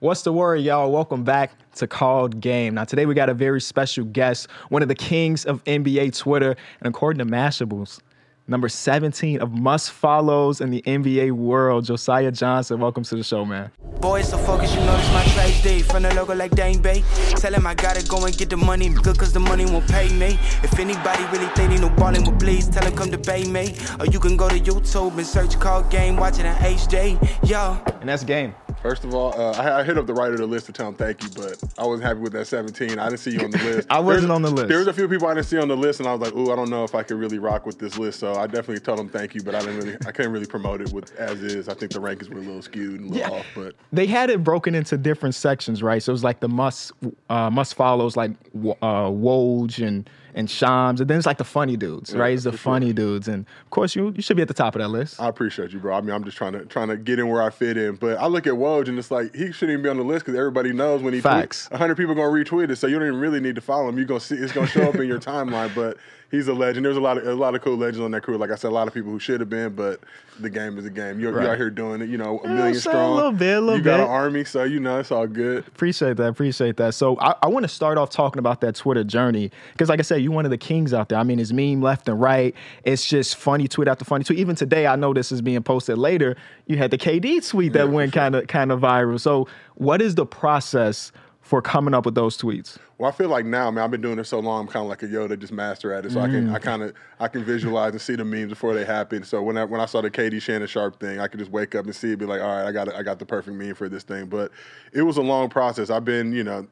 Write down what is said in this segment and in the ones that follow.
What's the word, y'all? Welcome back to Called Game. Now, today we got a very special guest, one of the kings of NBA Twitter, and according to Mashables, number 17 of must follows in the NBA world, Josiah Johnson. Welcome to the show, man. Boys, so focus, you know this my trade day. From the logo like Dane Bay. Tell him I gotta go and get the money, good cause the money won't pay me. If anybody really think they know balling with please tell him come to Bay me. Or you can go to YouTube and search Call Game, watching an HJ. Yo. And that's game. First of all, uh, I, I, hit up the writer of the list to tell him thank you, but I wasn't happy with that 17. I didn't see you on the list. I wasn't on the list. There was a few people I didn't see on the list, and I was like, "Ooh, I don't know if I could really rock with this list." So I definitely told him thank you, but I didn't really, I couldn't really promote it with as is. I think the rankings were a little skewed and a little yeah. off. But they had it broken into different sections, right? So it was like the must uh, must follows, like uh, Woj and and Shams, and then it's like the funny dudes, yeah, right? It's the funny sure. dudes, and of course you you should be at the top of that list. I appreciate you, bro. I mean, I'm just trying to trying to get in where I fit in, but I look at Woj and it's like he shouldn't even be on the list because everybody knows when he facts, hundred people gonna retweet it, so you don't even really need to follow him. You gonna see it's gonna show up in your timeline, but he's a legend. There's a lot of a lot of cool legends on that crew. Like I said, a lot of people who should have been, but the game is a game. You're, right. you're out here doing it. You know, a million strong. A little bit, a little you bit. Got an army, so you know it's all good. Appreciate that. Appreciate that. So I, I want to start off talking about that Twitter journey because, like I said, you're one of the kings out there. I mean, it's meme left and right. It's just funny tweet after funny tweet. Even today, I know this is being posted later. You had the KD tweet that yeah, went kind of kind of viral. So what is the process? For coming up with those tweets? Well, I feel like now, man, I've been doing this so long, I'm kind of like a Yoda, just master at it. So mm. I can, I mm. kind of, I can visualize and see the memes before they happen. So when I, when I saw the KD Shannon Sharpe thing, I could just wake up and see it, be like, all right, I got, I got the perfect meme for this thing. But it was a long process. I've been, you know,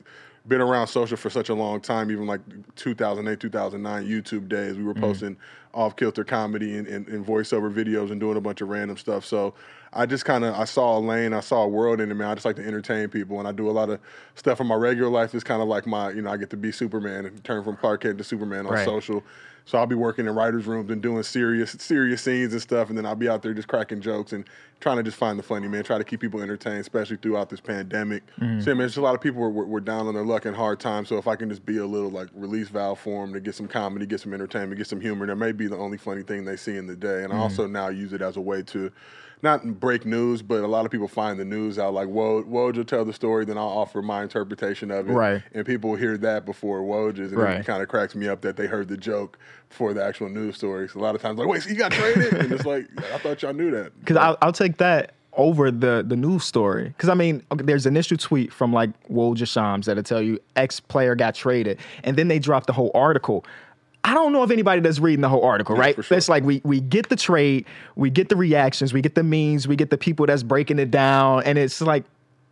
been around social for such a long time, even like 2008, 2009 YouTube days. We were mm. posting off kilter comedy and, and, and voiceover videos and doing a bunch of random stuff. So I just kind of I saw a lane, I saw a world in it, man. I just like to entertain people, and I do a lot of stuff in my regular life. It's kind of like my, you know, I get to be Superman and turn from Clark Kent to Superman on right. social. So I'll be working in writers' rooms and doing serious, serious scenes and stuff, and then I'll be out there just cracking jokes and trying to just find the funny, man. Try to keep people entertained, especially throughout this pandemic. Mm-hmm. So, man, just a lot of people were, were, were, down on their luck and hard times. So if I can just be a little like release valve for them to get some comedy, get some entertainment, get some humor, that may be the only funny thing they see in the day. And mm-hmm. I also now use it as a way to not break news, but a lot of people find the news out. Like Woj, Woj will tell the story, then I'll offer my interpretation of it, right? And people hear that before Woj's, and right. it kind of cracks me up that they heard the joke before the actual news story. So a lot of times, like, wait, so you got traded, and it's like, I thought y'all knew that. Because I'll, I'll take that over the the news story. Because I mean, okay, there's an initial tweet from like Woj Shams that'll tell you X player got traded, and then they drop the whole article. I don't know if anybody that's reading the whole article, right? Sure. It's like we we get the trade, we get the reactions, we get the memes, we get the people that's breaking it down, and it's like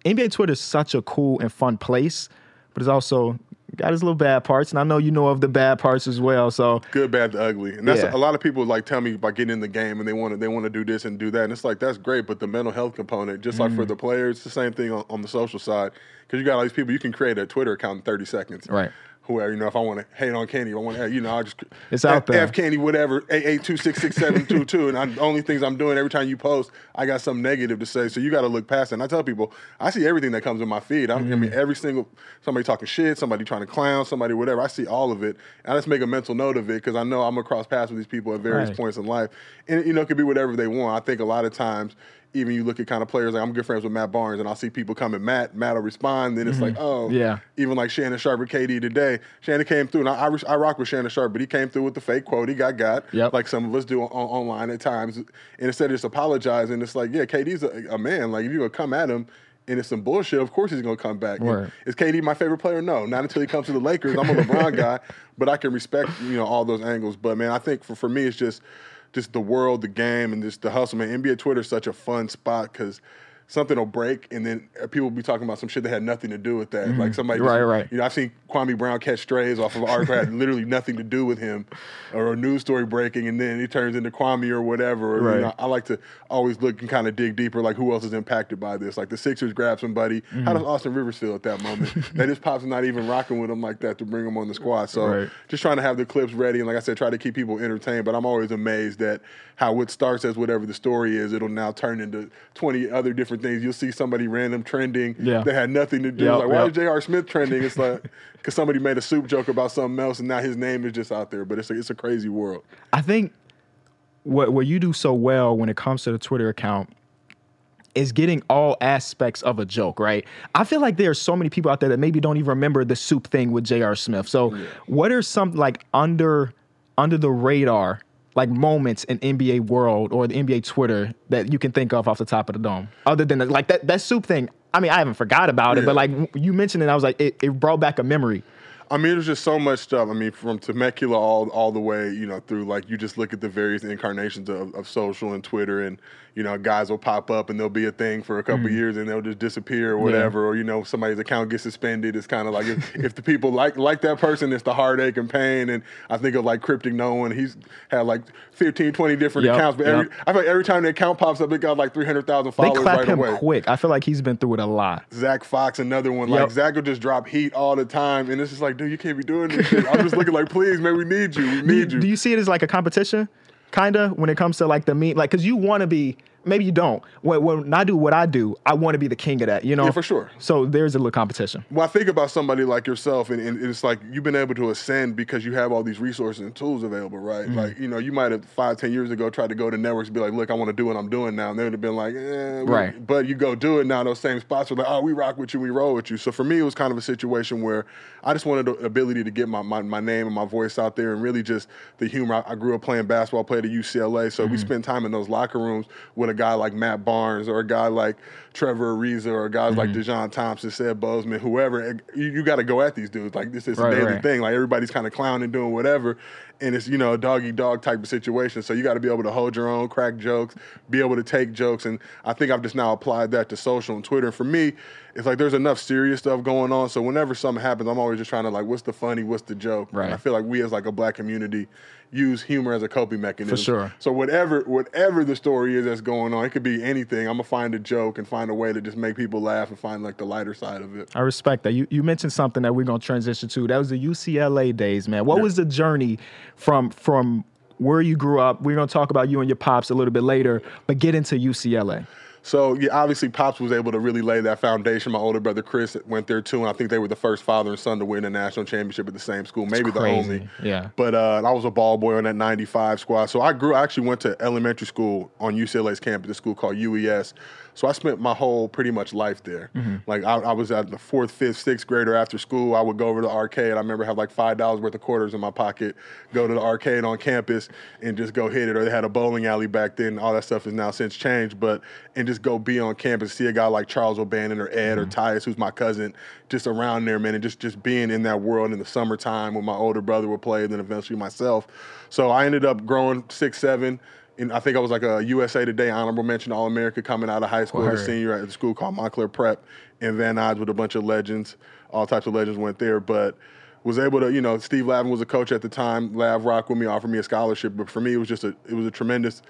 NBA Twitter is such a cool and fun place, but it's also got its little bad parts, and I know you know of the bad parts as well. So good, bad, the ugly, and that's yeah. a, lot of people like tell me about getting in the game and they want to they want to do this and do that, and it's like that's great, but the mental health component, just like for mm. the players, the same thing on, on the social side because you got all these people you can create a Twitter account in thirty seconds, right? Whoever, you know, if I want to hate on Kenny, I want to, you know, I just it's out F, there. F Kenny, whatever, eight eight two six six seven two two, and I'm, the only things I'm doing every time you post, I got something negative to say. So you got to look past it. And I tell people, I see everything that comes in my feed. I, mm-hmm. I mean, mm-hmm. every single somebody talking shit, somebody trying to clown, somebody whatever. I see all of it, and I just make a mental note of it because I know I'm across paths with these people at various right. points in life, and you know, it could be whatever they want. I think a lot of times even you look at kind of players like I'm good friends with Matt Barnes, and I'll see people come and Matt, Matt will respond. Then it's mm-hmm. like, oh, yeah. Even like Shannon Sharpe or KD today, Shannon came through, and I, I, I, rock with Shannon Sharpe, but he came through with the fake quote. He got got, yep. like some of us do on, online at times. And instead of just apologizing, it's like, yeah, KD's a, a man. Like if you're gonna come at him and it's some bullshit, of course he's gonna come back. Is KD my favorite player? No, not until he comes to the Lakers. I'm a LeBron guy, but I can respect you know all those angles. But man, I think for for me, it's just just the world, the game, and just the hustle. Man, NBA Twitter is such a fun spot because something will break, and then people will be talking about some shit that had nothing to do with that. Mm-hmm. Like somebody, right, just, right. You know, I've seen Kwame Brown catch strays off of an article that had literally nothing to do with him, or a news story breaking, and then it turns into Kwame or whatever. Or, right. You know, I like to always look and kind of dig deeper, like who else is impacted by this. Like the Sixers grab somebody. Mm-hmm. How does Austin Rivers feel at that moment? that his pops not even rocking with him like that to bring him on the squad. So right. just trying to have the clips ready, and like I said, try to keep people entertained. But I'm always amazed that how what starts as whatever the story is, it'll now turn into 20 other different things. You'll see somebody random trending yeah. that had nothing to do. Yep, like, why yep. is J.R. Smith trending? It's like because somebody made a soup joke about something else, and now his name is just out there. But it's a, it's a crazy world. I think what what you do so well when it comes to the Twitter account is getting all aspects of a joke, right? I feel like there are so many people out there that maybe don't even remember the soup thing with J.R. Smith. So, what are some like under under the radar like moments in NBA world or the NBA Twitter that you can think of off the top of the dome, other than like that that soup thing? I mean, I haven't forgot about it, Yeah. but like you mentioned it, I was like, it, it brought back a memory. I mean, there's just so much stuff. I mean, from Temecula all all the way, you know, through like you just look at the various incarnations of, of social and Twitter, and you know, guys will pop up and there'll be a thing for a couple mm. years and they'll just disappear or whatever, or you know, somebody's account gets suspended. It's kind of like if, if the people like like that person, it's the heartache and pain. And I think of like Cryptic Noah, he's had like 15, 20 different Yep, accounts, but every yep. I feel like every time the account pops up, it got like 300,000 followers. They clap right him away. quick. I feel like he's been through it a lot. Zach Fox, another one. Yep. Like Zach will just drop heat all the time, and it's just like, dude, you can't be doing this shit. I'm just looking like, please, man, we need you. We Do need you. do you see it as like a competition, kind of, when it comes to like the meat? Like, because you want to be, maybe you don't. When, when I do what I do, I want to be the king of that, you know? Yeah, for sure. So there's a little competition. Well, I think about somebody like yourself, and, and it's like you've been able to ascend because you have all these resources and tools available, right? Mm-hmm. Like, you know, you might have five, ten years ago tried to go to networks and be like, look, I want to do what I'm doing now. And they would have been like, eh. Right. But you go do it now, those same spots are like, oh, we rock with you, we roll with you. So for me, it was kind of a situation where I just wanted the ability to get my, my, my name and my voice out there and really just the humor. I, I grew up playing basketball, played at UCLA. So Mm-hmm. we spent time in those locker rooms with a guy like Matt Barnes or a guy like Trevor Ariza or guys like Mm-hmm. Dijon Thompson, Ced Bozeman, whoever. You, you got to go at these dudes. Like this is Right, a daily right. thing. Like everybody's kind of clowning, doing whatever. And it's, you know, a dog eat dog type of situation. So you got to be able to hold your own, crack jokes, be able to take jokes. And I think I've just now applied that to social and Twitter. And for me, it's like there's enough serious stuff going on. So whenever something happens, I'm always just trying to like, what's the funny? What's the joke? Right. And I feel like we as like a black community use humor as a coping mechanism. For sure. So whatever whatever the story is that's going on, it could be anything. I'm gonna find a joke and find a way to just make people laugh and find like the lighter side of it. I respect that. You you mentioned something that we're gonna transition to. That was the UCLA days, man. What was the journey from from where you grew up? We're gonna talk about you and your pops a little bit later, but get into UCLA. So yeah, obviously Pops was able to really lay that foundation. My older brother Chris went there too, and I think they were the first father and son to win a national championship at the same school, maybe the only. Yeah. But uh, I was a ball boy on that '95 squad. So I grew. I actually went to elementary school on UCLA's campus, a school called UES. So I spent my whole pretty much life there. Mm-hmm. Like I, I was at the fourth, fifth, sixth grader after school. I would go over to the arcade. I remember have like five dollars worth of quarters in my pocket. Go to the arcade on campus and just go hit it. Or they had a bowling alley back then. All that stuff has now since changed. But and just go be on campus, see a guy like Charles O'Bannon or Ed or mm-hmm. Tyus, who's my cousin, just around there, man, and just just being in that world in the summertime when my older brother would play, and then eventually myself. So I ended up growing six, seven. And I think I was like a USA Today honorable mention All America coming out of high school as a senior at a school called Montclair Prep in Van Nuys with a bunch of legends. All types of legends went there, but was able to, you know, Steve Lavin was a coach at the time. Lav rocked with me, offered me a scholarship, but for me, it was just a, it was a tremendous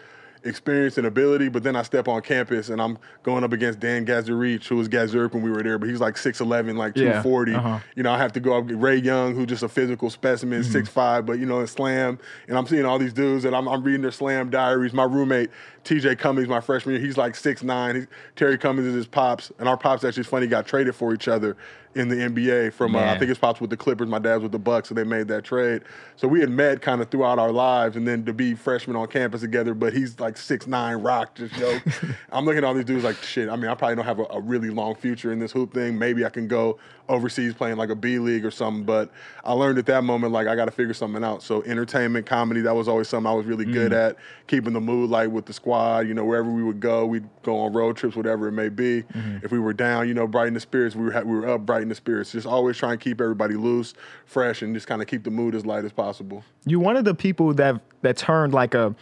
experience and ability. But then I step on campus and I'm going up against Dan Gadzuric, who was Gazurk when we were there, but he's like 6'11", like Yeah, 240. uh-huh. You know, I have to go up with Ray Young, who's just a physical specimen, Mm-hmm. 6'5", but you know, in slam, and I'm seeing all these dudes and I'm, I'm reading their slam diaries. My roommate, TJ Cummings, my freshman year, he's like 6'9". He's, Terry Cummings is his pops, and our pops actually, funny, got traded for each other in the NBA from, uh, I think his pops with the Clippers, my dad's with the Bucks, and they made that trade. So we had met kind of throughout our lives, and then to be freshmen on campus together, but he's like six nine, rock, just yo. I'm looking at all these dudes like, shit, I mean, I probably don't have a, a really long future in this hoop thing. Maybe I can go overseas playing like a B league or something, but I learned at that moment, like, I got to figure something out. So entertainment, comedy, that was always something I was really good mm. at, keeping the mood light with the squad, you know, wherever we would go, we'd go on road trips, whatever it may be. Mm-hmm. If we were down, you know, brighten the spirits, we were, we were up, brighten the spirits. Just always trying to keep everybody loose, fresh, and just kind of keep the mood as light as possible. you one of the people that that turned like a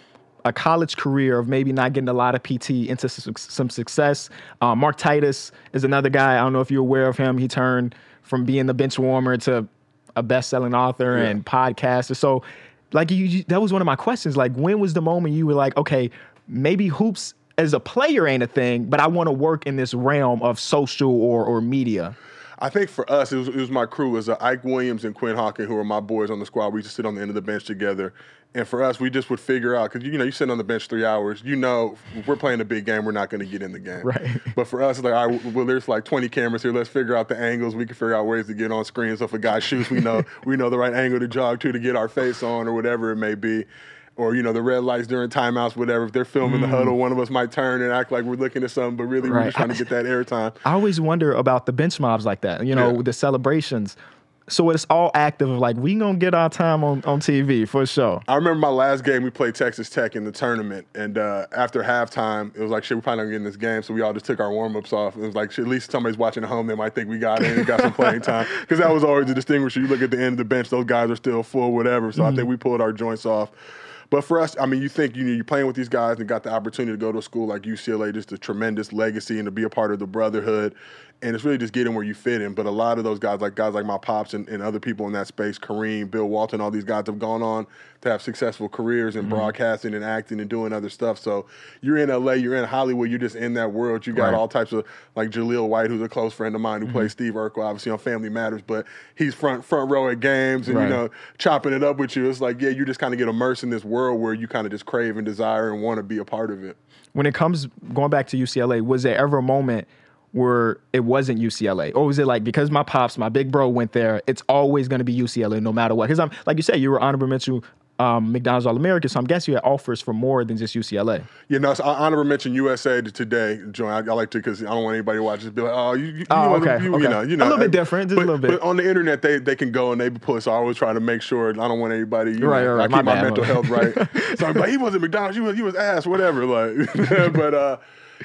a college career of maybe not getting a lot of PT into su- some success. Uh, Mark Titus is another guy. I don't know if you're aware of him. He turned from being the bench warmer to a best-selling author Yeah. and podcaster. So, like, you, you, that was one of my questions. Like, when was the moment you were like, okay, maybe hoops as a player ain't a thing, but I want to work in this realm of social or or media. I think for us, it was, it was my crew. It was uh, Ike Williams and Quinn Hawking, who were my boys on the squad. We used to sit on the end of the bench together. And for us, we just would figure out because you know you sit on the bench three hours. You know, we're playing a big game. We're not going to get in the game. Right. But for us, it's like, all right, well, there's like 20 cameras here. Let's figure out the angles. We can figure out ways to get on screen. So if a guy shoots, we know we know the right angle to jog to to get our face on or whatever it may be. Or you know the red lights during timeouts, whatever. If they're filming the huddle, one of us might turn and act like we're looking at something, but really we're just trying to get that airtime. I always wonder about the bench mobs like that. You know, Yeah. the celebrations. So it's all active. of Like we gonna get our time on, on TV for sure. I remember my last game we played Texas Tech in the tournament, and uh, after halftime, it was like shit. We probably not getting this game, so we all just took our warm ups off. It was like shit, at least somebody's watching at home. They might think we got in and got some playing time because that was always a distinguisher. You look at the end of the bench; those guys are still full, whatever. So I think we pulled our joints off. But for us, I mean, you think you know, you're playing with these guys and got the opportunity to go to a school like UCLA, just a tremendous legacy and to be a part of the brotherhood. And it's really just getting where you fit in. But a lot of those guys, like guys like my pops and, and other people in that space, Kareem, Bill Walton, all these guys have gone on to have successful careers in mm-hmm. broadcasting and acting and doing other stuff. So you're in LA, you're in Hollywood, you're just in that world. You got Right. all types of like Jaleel White, who's a close friend of mine, who plays mm-hmm. Steve Urkel, obviously on Family Matters, but he's front front row at games and Right. you know chopping it up with you. It's like yeah, you just kind of get immersed in this world where you kind of just crave and desire and want to be a part of it. When it comes going back to UCLA, was there ever a moment where it wasn't UCLA, or was it like because my pops, my big bro went there, it's always going to be UCLA no matter what? Because I'm like you said, you were honorable mention um, McDonald's All American, so I'm guessing you had offers for more than just UCLA. You know, so I honorable mention USA today, Joy. I, I like to because I don't want anybody to watch this be like, oh, you, you, Oh, you, know, okay, you, okay. you know, you A little bit different, just a but, little bit. But on the internet, they they can go and they put. So I always try to make sure I don't want anybody. You Right, know, right, I right. keep My my, bad, mental my health right. so I'm like, he wasn't McDonald's. He was he was ass, whatever. Like, but uh,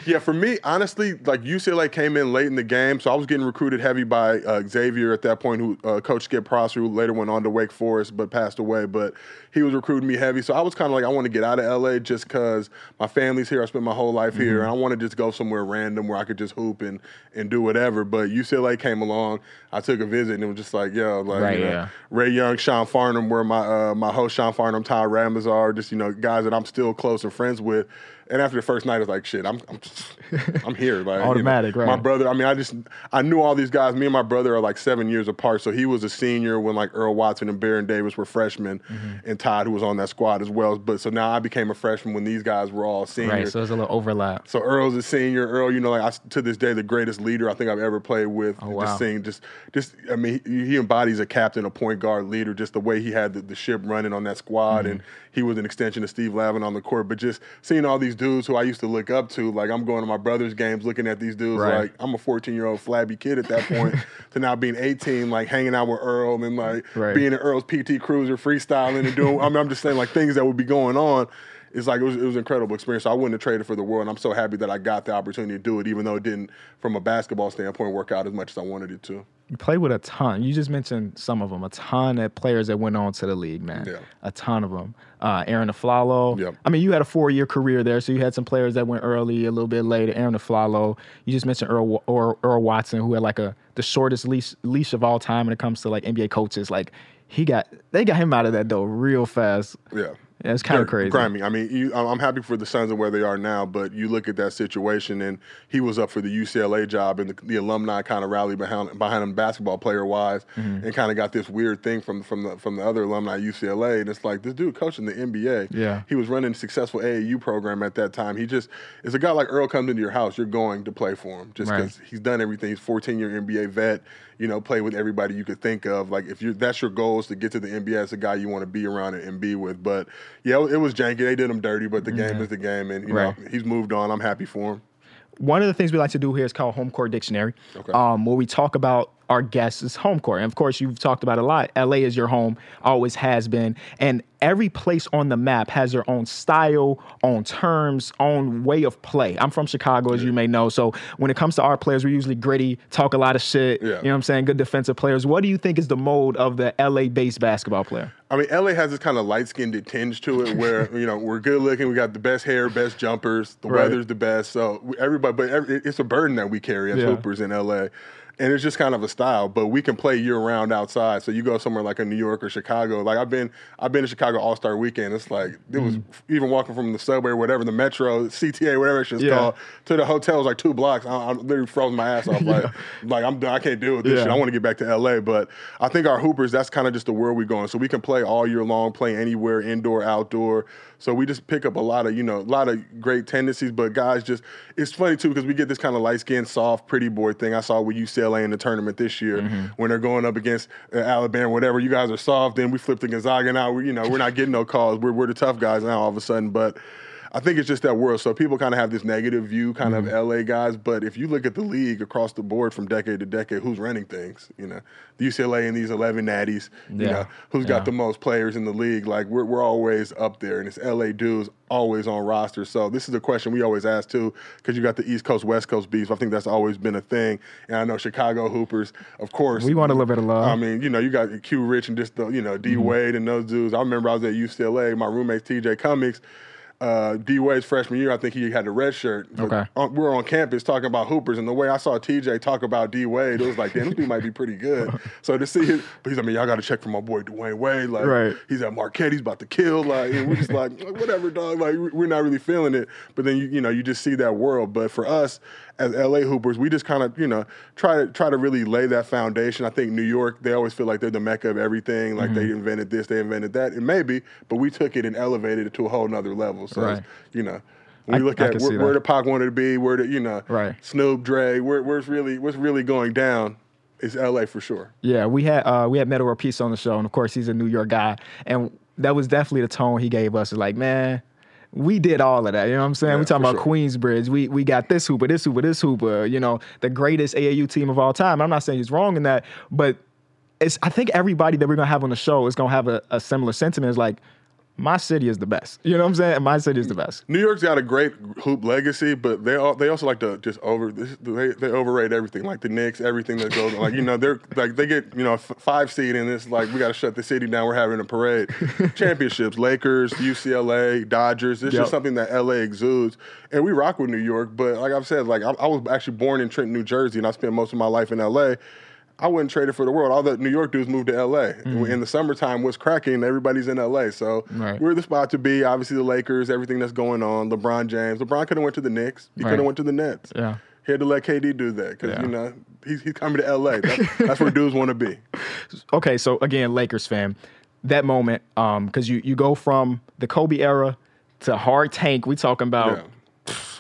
yeah, for me, honestly, like UCLA came in late in the game, so I was getting recruited heavy by uh, Xavier at that point, who uh, Coach Skip Prosser, who later went on to Wake Forest but passed away. But he was recruiting me heavy, so I was kind of like, I want to get out of LA just because my family's here. I spent my whole life Mm-hmm. here, and I want to just go somewhere random where I could just hoop and and do whatever. But UCLA came along, I took a visit, and it was just like, yo, like Right, you know, yeah. Ray Young, Sean Farnham were my uh, my host, Sean Farnham, Ty Ramasar, just you know guys that I'm still close and friends with. And after the first night, I was like, shit, I'm I'm, just, I'm here. Like, you know, Automatic, right. My brother, I mean, I just I knew all these guys. Me and my brother are like seven years apart. So he was a senior when like Earl Watson and Baron Davis were freshmen, Mm-hmm. and Todd, who was on that squad as well. But so now I became a freshman when these guys were all seniors. Right, so there's a little overlap. So Earl's a senior. Earl, you know, like I, to this day, the greatest leader I think I've ever played with. Oh, wow. Just seeing, just, just, I mean, he, he embodies a captain, a point guard leader. Just the way he had the, the ship running on that squad, Mm-hmm. and he was an extension of Steve Lavin on the court. But just seeing all these dudes who I used to look up to, like I'm going to my brother's games, looking at these dudes, Right. like I'm a 14 year old flabby kid at that point, to now being 18, like hanging out with Earl and like Right. being in Earl's PT Cruiser, freestyling and doing. I mean, I'm just saying like things that would be going on it's like it was, it was an incredible experience. So I wouldn't have traded for the world. And I'm so happy that I got the opportunity to do it, even though it didn't, from a basketball standpoint, work out as much as I wanted it to. You play with a ton. You just mentioned some of them. A ton of players that went on to the league, man. Yeah. A ton of them. Uh, Arron Afflalo. Yep. I mean, you had a four-year career there, so you had some players that went early, a little bit later. Arron Afflalo. You just mentioned Earl, Earl, Earl Watson, who had like a the shortest leash leash of all time when it comes to like NBA coaches. Like he got they got him out of that though real fast. Yeah. Yeah, it's kind of crazy. Grimy. I mean, you, I'm happy for the Suns and where they are now, but you look at that situation, and he was up for the UCLA job, and the, the alumni kind of rallied behind behind him, basketball player wise, Mm-hmm. and kind of got this weird thing from from the from the other alumni at UCLA, and it's like this dude coaching the NBA. Yeah. he was running a successful AAU program at that time. He just is a guy like Earl comes into your house, you're going to play for him just Right. because he's done everything. He's 14 year NBA vet. You know, play with everybody you could think of. Like if you that's your goal is to get to the NBA as a guy you want to be around and, and be with. But yeah, it was janky. They did him dirty, but the game is the game, and you Right. know he's moved on. I'm happy for him. one of the things we like to do here is called home court dictionary Okay. um, where we talk about our guests' home court and of course you've talked about a lot la is your home always has been and every place on the map has their own style own terms own way of play i'm from chicago as you may know so when it comes to our players we're usually gritty talk a lot of shit Yeah. you know what i'm saying good defensive players what do you think is the mode of the la based basketball player I mean, LA has this kind of light skinned tinge to it where, you know, we're good looking. We got the best hair, best jumpers. The Right. weather's the best. So everybody, but every, it's a burden that we carry as Yeah. hoopers in LA. And it's just kind of a style, but we can play year round outside. So you go somewhere like a New York or Chicago. Like I've been, I've been to Chicago All Star Weekend. It's like it was hmm. even walking from the subway, or whatever, the metro, CTA, whatever it's Yeah. called, to the hotel was like two blocks. I, I literally froze my ass off. Like, like I'm done. I can't deal with this Yeah. shit. I want to get back to LA. But I think our hoopers, that's kind of just the world we're going. So we can play all year long, play anywhere, indoor, outdoor. So we just pick up a lot of, you know, a lot of great tendencies. But guys, just it's funny too because we get this kind of light skinned, soft, pretty boy thing. I saw with UCLA in the tournament this year when they're going up against uh, Alabama, whatever. You guys are soft. Then we flip to Gonzaga. Now we, you know, we're not getting no calls. We're we're the tough guys now all of a sudden. But I think it's just that world. So people kind of have this negative view, kind Mm-hmm. of LA guys. But if you look at the league across the board from decade to decade, who's running things? You know, the UCLA and these 11 natties. You Yeah. know, who's Yeah. got the most players in the league? Like we're we're always up there, and it's LA dudes always on roster. So this is a question we always ask too, because you got the East Coast West Coast beef. I think that's always been a thing, and I know Chicago Hoopers, of course. We want a little bit of love. I mean, you know, you got Q Rich and just the, you know, D Mm-hmm. Wade and those dudes. I remember I was at UCLA, my roommate's TJ Cummings. Uh, D Wade's freshman year, I think he had a red shirt. Okay. on- we were on campus talking about hoopers, and the way I saw TJ talk about D Wade, it was like, damn, this dude might be pretty good. So to see him, but he's like, man, y'all got to check for my boy Dwyane Wade. Like, Right. he's at Marquette, he's about to kill. Like, we're just like, whatever, dog. Like, we- we're not really feeling it. But then you, you know, you just see that world. But for us as LA Hoopers, we just kind of, you know, try to try to really lay that foundation. I think New York, they always feel like they're the mecca of everything. Like they Mm-hmm. invented this, they invented that. And maybe, but we took it and elevated it to a whole nother level. So, Right. you know. When we look I at where, where the Pac wanted to be, where the you know, Right. Snoop, Dre, where, where's really what's really going down is LA for sure. Yeah, we had uh, we had Metal Peace on the show, and of course he's a New York guy, and that was definitely the tone he gave us. Like, man, we did all of that. You know what I'm saying? Yeah, we talking about sure. Queensbridge. We we got this hooper, this hooper, this hooper. You know, the greatest AAU team of all time. I'm not saying he's wrong in that, but it's I think everybody that we're gonna have on the show is gonna have a, a similar sentiment. It's like, my city is the best. You know what I'm saying? My city is the best. New York's got a great hoop legacy, but they all, they also like to just over they, they overrate everything, like the Knicks, everything that goes on. like you know they're like they get you know a f- five seed and it's like we got to shut the city down. We're having a parade, championships, Lakers, UCLA, Dodgers. It's Yep. just something that LA exudes, and we rock with New York. But like I've said, like I, I was actually born in Trenton, New Jersey, and I spent most of my life in LA. I wouldn't trade it for the world. All the New York dudes moved to LA. In the summertime, what's cracking? Everybody's in LA. So Right. we're the spot to be. Obviously, the Lakers, everything that's going on. LeBron James. LeBron could have went to the Knicks. He Right. could have went to the Nets. Yeah. He had to let KD do that because Yeah. you know he's, he's coming to LA. That's, that's where dudes want to be. okay, so again, Lakers fan, that moment, um, because you you go from the Kobe era to hard tank. We talking about Yeah.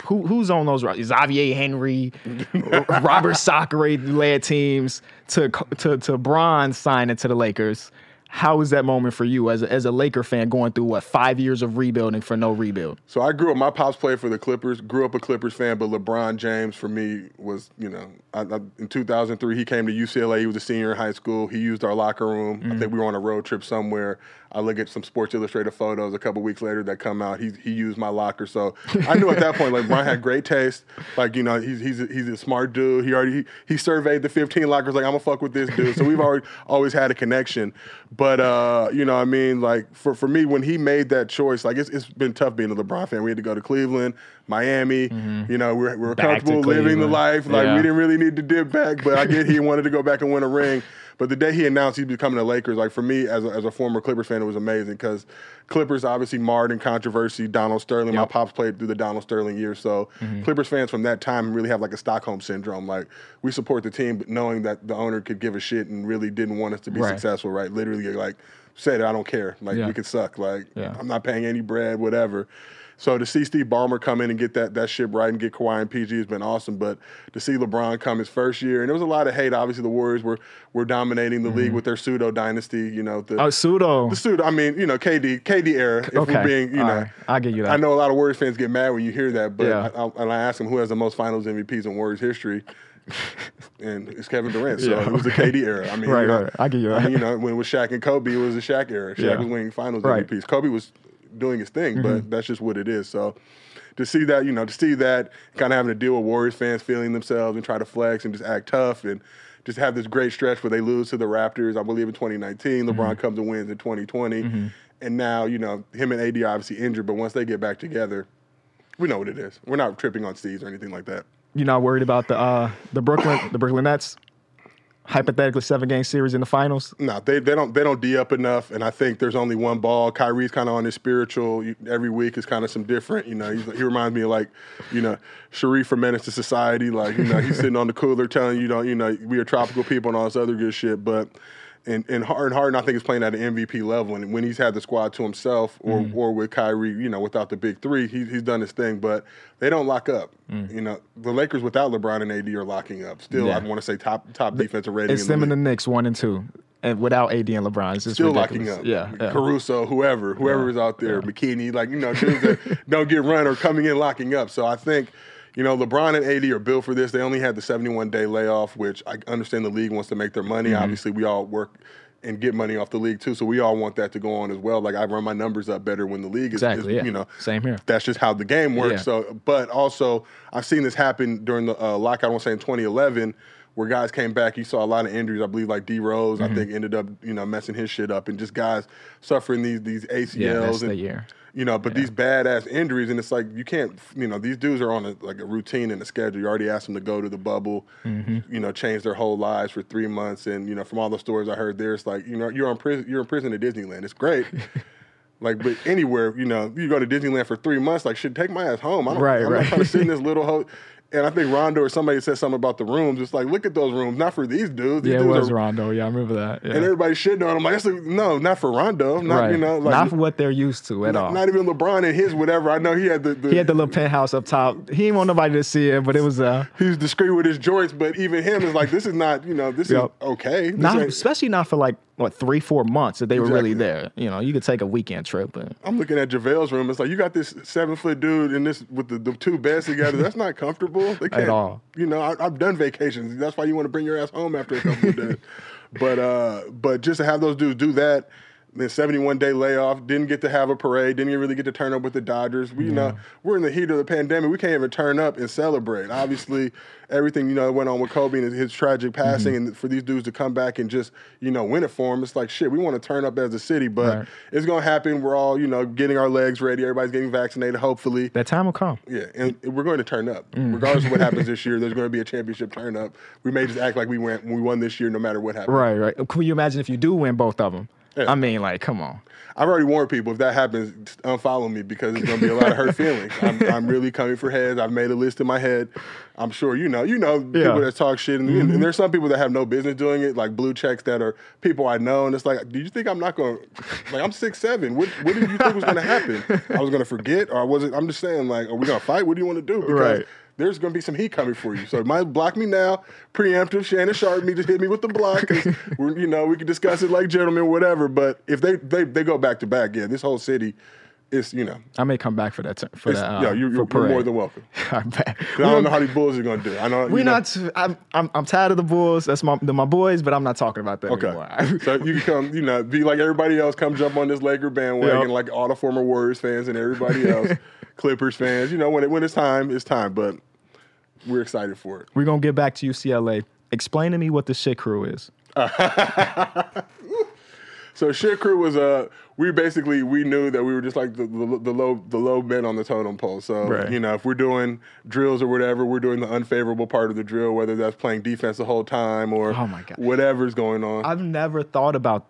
Who who's on those Xavier Henry, Robert Sacre led teams to to to Bron signing to the Lakers. How was that moment for you as a, as a Laker fan going through what five years of rebuilding for no rebuild? So I grew up. My pops played for the Clippers. Grew up a Clippers fan, but LeBron James for me was, you know, I, I, in 2003 he came to UCLA. He was a senior in high school. He used our locker room. I mm. think we were on a road trip somewhere. I look at some Sports Illustrated photos a couple weeks later that come out. He he used my locker, so I knew at that point like Brian had great taste. Like you know he's he's a, he's a smart dude. He already he, he surveyed the 15 lockers. Like I'm gonna fuck with this dude. So we've already always had a connection. But uh, you know I mean like for for me when he made that choice, like it's it's been tough being a LeBron fan. We had to go to Cleveland, Miami. You know we're we're Mm-hmm. Back comfortable living the life. Like Yeah. we didn't really need to dip back, but I get he wanted to go back and win a ring. But the day he announced he's becoming the Lakers, like for me as a, as a former Clippers fan, it was amazing because Clippers obviously marred in controversy. Donald Sterling, my pops played through the Donald Sterling years, so mm-hmm. Clippers fans from that time really have like a Stockholm syndrome. Like we support the team, but knowing that the owner could give a shit and really didn't want us to be Right. successful, right? Literally, like said, I don't care. Like Yeah. we could suck. Like Yeah. I'm not paying any bread, whatever. So to see Steve Ballmer come in and get that that ship right and get Kawhi and PG has been awesome. But to see LeBron come his first year, and there was a lot of hate. Obviously, the Warriors were were dominating the league with their pseudo dynasty. You know, the, Mm-hmm. Oh, pseudo. the pseudo. I mean, you know, KD KD era. If Okay. we're being, you All know, right. I get you that. I know a lot of Warriors fans get mad when you hear that, but Yeah. I, I, and I ask them who has the most Finals MVPs in Warriors history. And it's Kevin Durant, so Yeah. it was the KD era. I mean, Right, you know, right. I get you I mean, you know, when it was Shaq and Kobe, it was the Shaq era. Shaq Yeah. was winning Finals Right. Mm-hmm. MVPs. Kobe was doing his thing, but that's just what it is. So to see that, you know, to see that, kind of having to deal with Warriors fans feeling themselves and try to flex and just act tough and just have this great stretch where they lose to the Raptors. I believe in 2019, LeBron Mm-hmm. comes and wins in 2020, and now you know him and AD are obviously injured, but once they get back together, we know what it is. We're not tripping on Steves or anything like that. You're not worried about the uh, the Brooklyn the Brooklyn Nets hypothetically seven game series in the finals. No, they, they don't they don't d up enough, and I think there's only one ball. Kyrie's kind of on his spiritual. Every week is kind of some different. You know, he reminds me of like, you know, Sharif from Menace II Society. Like, you know, he's sitting on the cooler telling you, don't, you know, we are tropical people and all this other good shit. But and and Harden, Harden, I think is playing at an MVP level, and when he's had the squad to himself, or Mm-hmm. or with Kyrie, you know, without the big three, he, he's done his thing. But they don't lock up. You know, the Lakers without LeBron and AD are locking up. Still, Mm. Yeah. I want to say top top defensive rating. It's in them the and the. Knicks one and two, and without AD and LeBron, it's just Still ridiculous. locking up. Yeah, yeah. Caruso, whoever, whoever Yeah, is out there, McKinney, like you know, dudes that don't get run or coming in locking up. So I think. You know, LeBron and AD are built for this. They only had the 71 day layoff, which I understand the league wants to make their money. Mm-hmm. Obviously, we all work and get money off the league too, so we all want that to go on as well. Like I run my numbers up better when the league is, Exactly, is yeah. you know, Same here. That's just how the game works. Yeah. So, but also I've seen this happen during the uh, lockout. I want to say in 2011, where guys came back. You saw a lot of injuries. I believe like D Rose, Mm-hmm. I think ended up you know messing his shit up, and just guys suffering these these ACLs. Yeah, that's and, the year. You know, but these badass injuries, and it's like you can't. You know, these dudes are on a, like a routine and a schedule. You already asked them to go to the bubble. Mm-hmm. You know, change their whole lives for three months, and you know, from all the stories I heard, there, it's like you know, you're on prison. You're in prison at Disneyland. It's great. Like, but anywhere, you know, you go to Disneyland for three months, like, shit, take my ass home. I don't, Right, I'm right. not trying to sit in this little ho And I think Rondo or somebody said something about the rooms. It's like, look at those rooms, not for these dudes. These Yeah, it was are- Rondo. Yeah, I remember that. Yeah. And everybody shitting on him. Like, that's like, no, not for Rondo. Not, right. you know, like, not for what they're used to at all. not even LeBron and his whatever. I know he had the, the he had the little penthouse up top. He didn't want nobody to see it, but it was uh he's discreet with his joints, but even him is like, this is not, you know, this Yep. is okay. This not especially not for like what three four months that they were really there. You know, you could take a weekend trip, but I'm looking at JaVale's room. It's like you got this seven foot dude in this with the, the two beds together. That's not comfortable. They can't, all. You know, I, I've done vacations. That's why you want to bring your ass home after a couple of days. But uh, but just to have those dudes do that, then 71 day layoff, didn't get to have a parade, didn't really get to turn up with the Dodgers. We you know we're in the heat of the pandemic. We can't even turn up and celebrate. Obviously, everything you know went on with Kobe and his, tragic passing, Mm-hmm. and for these dudes to come back and just you know win it for him, it's like shit. We want to turn up as a city, but Right. it's gonna happen. We're all, you know, getting our legs ready. Everybody's getting vaccinated, hopefully. that time will come. Yeah, and we're going to turn up. Mm. Regardless of what happens this year, there's going to be a championship turn up. We may just act like we went we won this year no matter what happens. Right, right. Can you imagine if you do win both of them? Yeah. I mean, like, come on. I've already warned people if that happens, unfollow me because it's going to be a lot of hurt feelings. I'm, I'm really coming for heads. I've made a list in my head. I'm sure you know, you know, Yeah. Mm-hmm. people that talk shit, and, and there's some people that have no business doing it, like blue checks that are people I know, and it's like, do you think I'm not going? to Like, I'm six seven. What What did you think was going to happen? I was going to forget, or I was it? I'm just saying, like, are we going to fight? What do you want to do? Because Right. There's going to be some heat coming for you. So it might block me now. Preemptive. Shannon Sharpe me just hit me with the block. we're, you know, we can discuss it like gentlemen, whatever. But if they they, they go back to back, yeah, this whole city is, you know, I may come back for that. For that. Uh, yo, you, for you're, you're more than welcome. I I don't know how these Bulls are going to do. I know We're know- not. I'm, I'm. I'm tired of the Bulls. That's my my boys, but I'm not talking about that Okay. anymore. so you can come, you know, be like everybody else, come jump on this Laker bandwagon, Yep. like all the former Warriors fans and everybody else, Clippers fans. You know, when it when it's time, it's time. But we're excited for it. We're gonna get back to UCLA. Explain to me what the shit crew is. So shit crew was uh we basically we knew that we were just like the, the, the low the low men on the totem pole. So Right. you know if we're doing drills or whatever, we're doing the unfavorable part of the drill, whether that's playing defense the whole time or Oh my God. whatever's going on. I've never thought about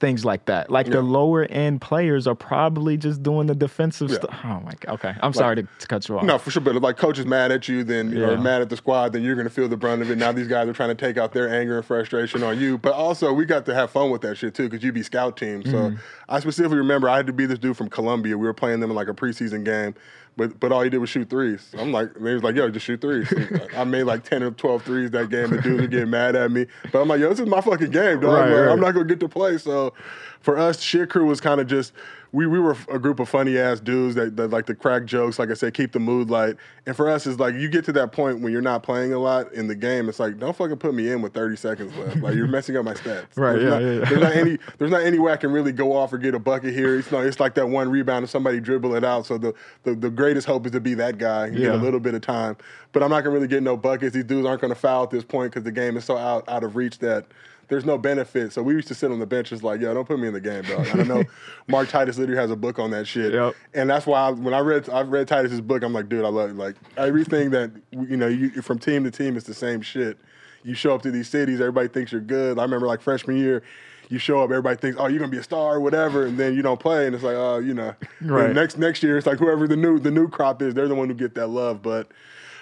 things like that. Like Yeah. the lower end players are probably just doing the defensive Yeah. stuff. Oh my god. Okay, I'm sorry to, to cut you off. No, for sure. But if like coach is mad at you, then Yeah. or mad at the squad, then you're gonna feel the brunt of it. Now these guys are trying to take out their anger and frustration on you. But also we got to have fun with that shit too, because you be scout team. So Mm-hmm. I specifically remember I had to be this dude from Columbia. We were playing them in like a preseason game. But, but all he did was shoot threes. I'm like, they was like, yo, just shoot threes. I made like 10 or 12 threes that game. The dudes were getting mad at me. But I'm like, yo, this is my fucking game, dog. Right, Like, right. I'm not going to get to play. So for us, Shit Crew was kind of just, we, we were a group of funny ass dudes that, that like to crack jokes, like I said, keep the mood light. And for us, it's like you get to that point when you're not playing a lot in the game. It's like don't fucking put me in with 30 seconds left. Like you're messing up my stats. Right, There's yeah, not, yeah, yeah. There's not any there's not any way I can really go off or get a bucket here. It's not. It's like that one rebound and somebody dribble it out. So the the, the greatest hope is to be that guy and get a little bit of time. But I'm not gonna really get no buckets. These dudes aren't gonna foul at this point because the game is so out out of reach that there's no benefit. So we used to sit on the bench just like, yo, don't put me in the game, dog. And I know Mark Titus literally has a book on that shit. Yep. And that's why I, when I read I read Titus's book, I'm like, dude, I love it. Like everything that you know, you from team to team, it's the same shit. You show up to these cities, everybody thinks you're good. I remember like freshman year, you show up, everybody thinks, oh, you're gonna be a star or whatever, and then you don't play, and it's like, oh, you know. Right. next next year, it's like whoever the new the new crop is, they're the one who get that love. But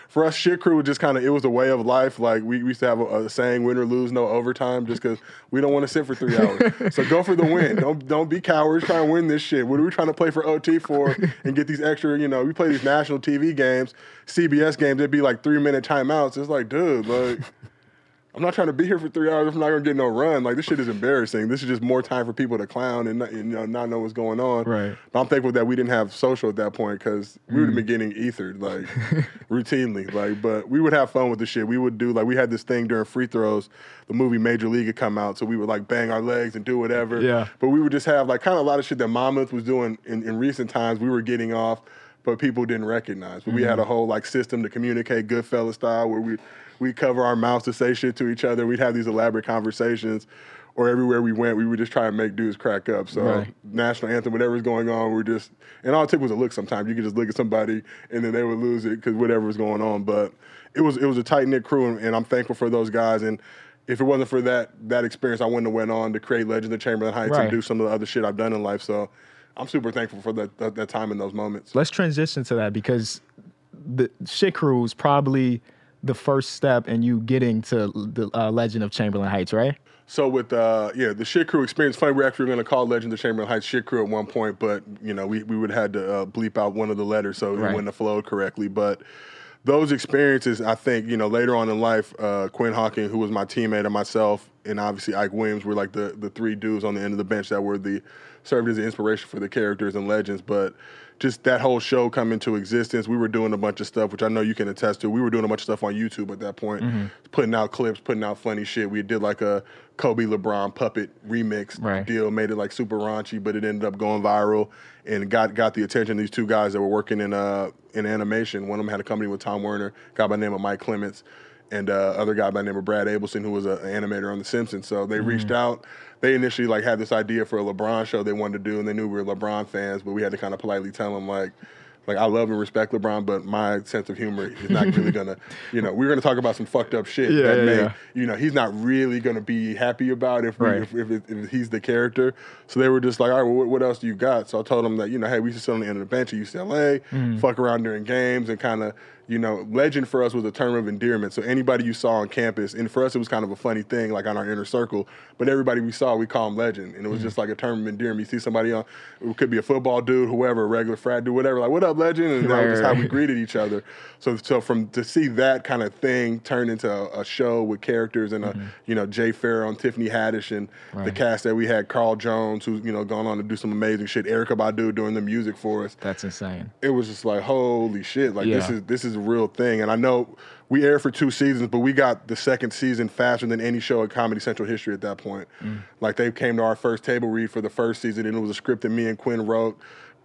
for us, shit crew was just kind of it was a way of life. Like we, we used to have a, a saying, "Win or lose, no overtime," just because we don't want to sit for three hours. so go for the win. Don't don't be cowards. Try and win this shit. What are we trying to play for OT for and get these extra? You know, we play these national TV games, CBS games. It'd be like three minute timeouts. It's like, dude, like. I'm not trying to be here for three hours I'm not gonna get no run. Like this shit is embarrassing. This is just more time for people to clown and, not, you know not know what's going on. Right. But I'm thankful that we didn't have social at that point because we would have mm. been getting ethered like routinely. Like, but we would have fun with the shit. We would do like we had this thing during free throws. The movie Major League had come out, so we would like bang our legs and do whatever. Yeah. But we would just have like kind of a lot of shit that Monmouth was doing in, in recent times. We were getting off, but people didn't recognize. But we had mm-hmm. a whole like system to communicate Goodfellas style where we we cover our mouths to say shit to each other. We'd have these elaborate conversations. Or everywhere we went, we would just try and make dudes crack up. So Right. national anthem, whatever's going on, we're just and all it took was a look. Sometimes you could just look at somebody and then they would lose it because whatever was going on. But it was it was a tight knit crew, and, and I'm thankful for those guys. And if it wasn't for that that experience, I wouldn't have went on to create Legends of Chamberlain Heights Right. and do some of the other shit I've done in life. So I'm super thankful for that that, that time in those moments. Let's transition to that because the shit crew is probably the first step in you getting to the uh, Legend of Chamberlain Heights, right? So with uh yeah the shit crew experience, funny we're actually going to call Legend of Chamberlain Heights shit crew at one point, but you know we we would have had to uh, bleep out one of the letters so it wouldn't have flowed correctly. But those experiences, I think you know later on in life, uh, Quinn Hawking, who was my teammate, and myself, and obviously Ike Williams were like the the three dudes on the end of the bench that were the served as the inspiration for the characters and legends, but. Just that whole show come into existence. We were doing a bunch of stuff, which I know you can attest to. We were doing a bunch of stuff on YouTube at that point, putting out clips, putting out funny shit. We did like a Kobe LeBron puppet remix Right. deal, made it like super raunchy, but it ended up going viral and got got the attention of these two guys that were working in uh in animation. One of them had a company with Tom Werner, guy by the name of Mike Clements, and uh, other guy by the name of Brad Ableson, who was a- an animator on The Simpsons. So they reached out. They initially like had this idea for a LeBron show they wanted to do, and they knew we were LeBron fans, but we had to kind of politely tell them like. Like I love and respect LeBron, but my sense of humor is not really gonna, you know, we're gonna talk about some fucked up shit Yeah, that yeah, may, yeah. you know, he's not really gonna be happy about if we, Right. if, if, if he's the character. So they were just like, all right, well, what, what else do you got? So I told them that, you know, hey, we should sit on the end of the bench at UCLA, Mm. fuck around during games, and kind of, you know, legend for us was a term of endearment. So anybody you saw on campus, and for us it was kind of a funny thing, like on our inner circle. But everybody we saw, we call him legend, and it was just like a term of endearment. You see somebody on, it could be a football dude, whoever, a regular frat dude, whatever, like, what up, legend? And that Right, was just how we greeted each other. So, so from to see that kind of thing turn into a, a show with characters and a, you know, Jay Pharoah and Tiffany Haddish and the Mm-hmm. Cast that we had, Carl Jones, who's you know gone on to do some amazing shit, Erykah Badu doing the music for us. That's insane. It was just like holy shit, like this is this is a real thing. And I know we aired for two seasons, but we got the second season faster than any show in Comedy Central history at that point. Mm. Like they came to our first table read for the first season, and it was a script that me and Quinn wrote.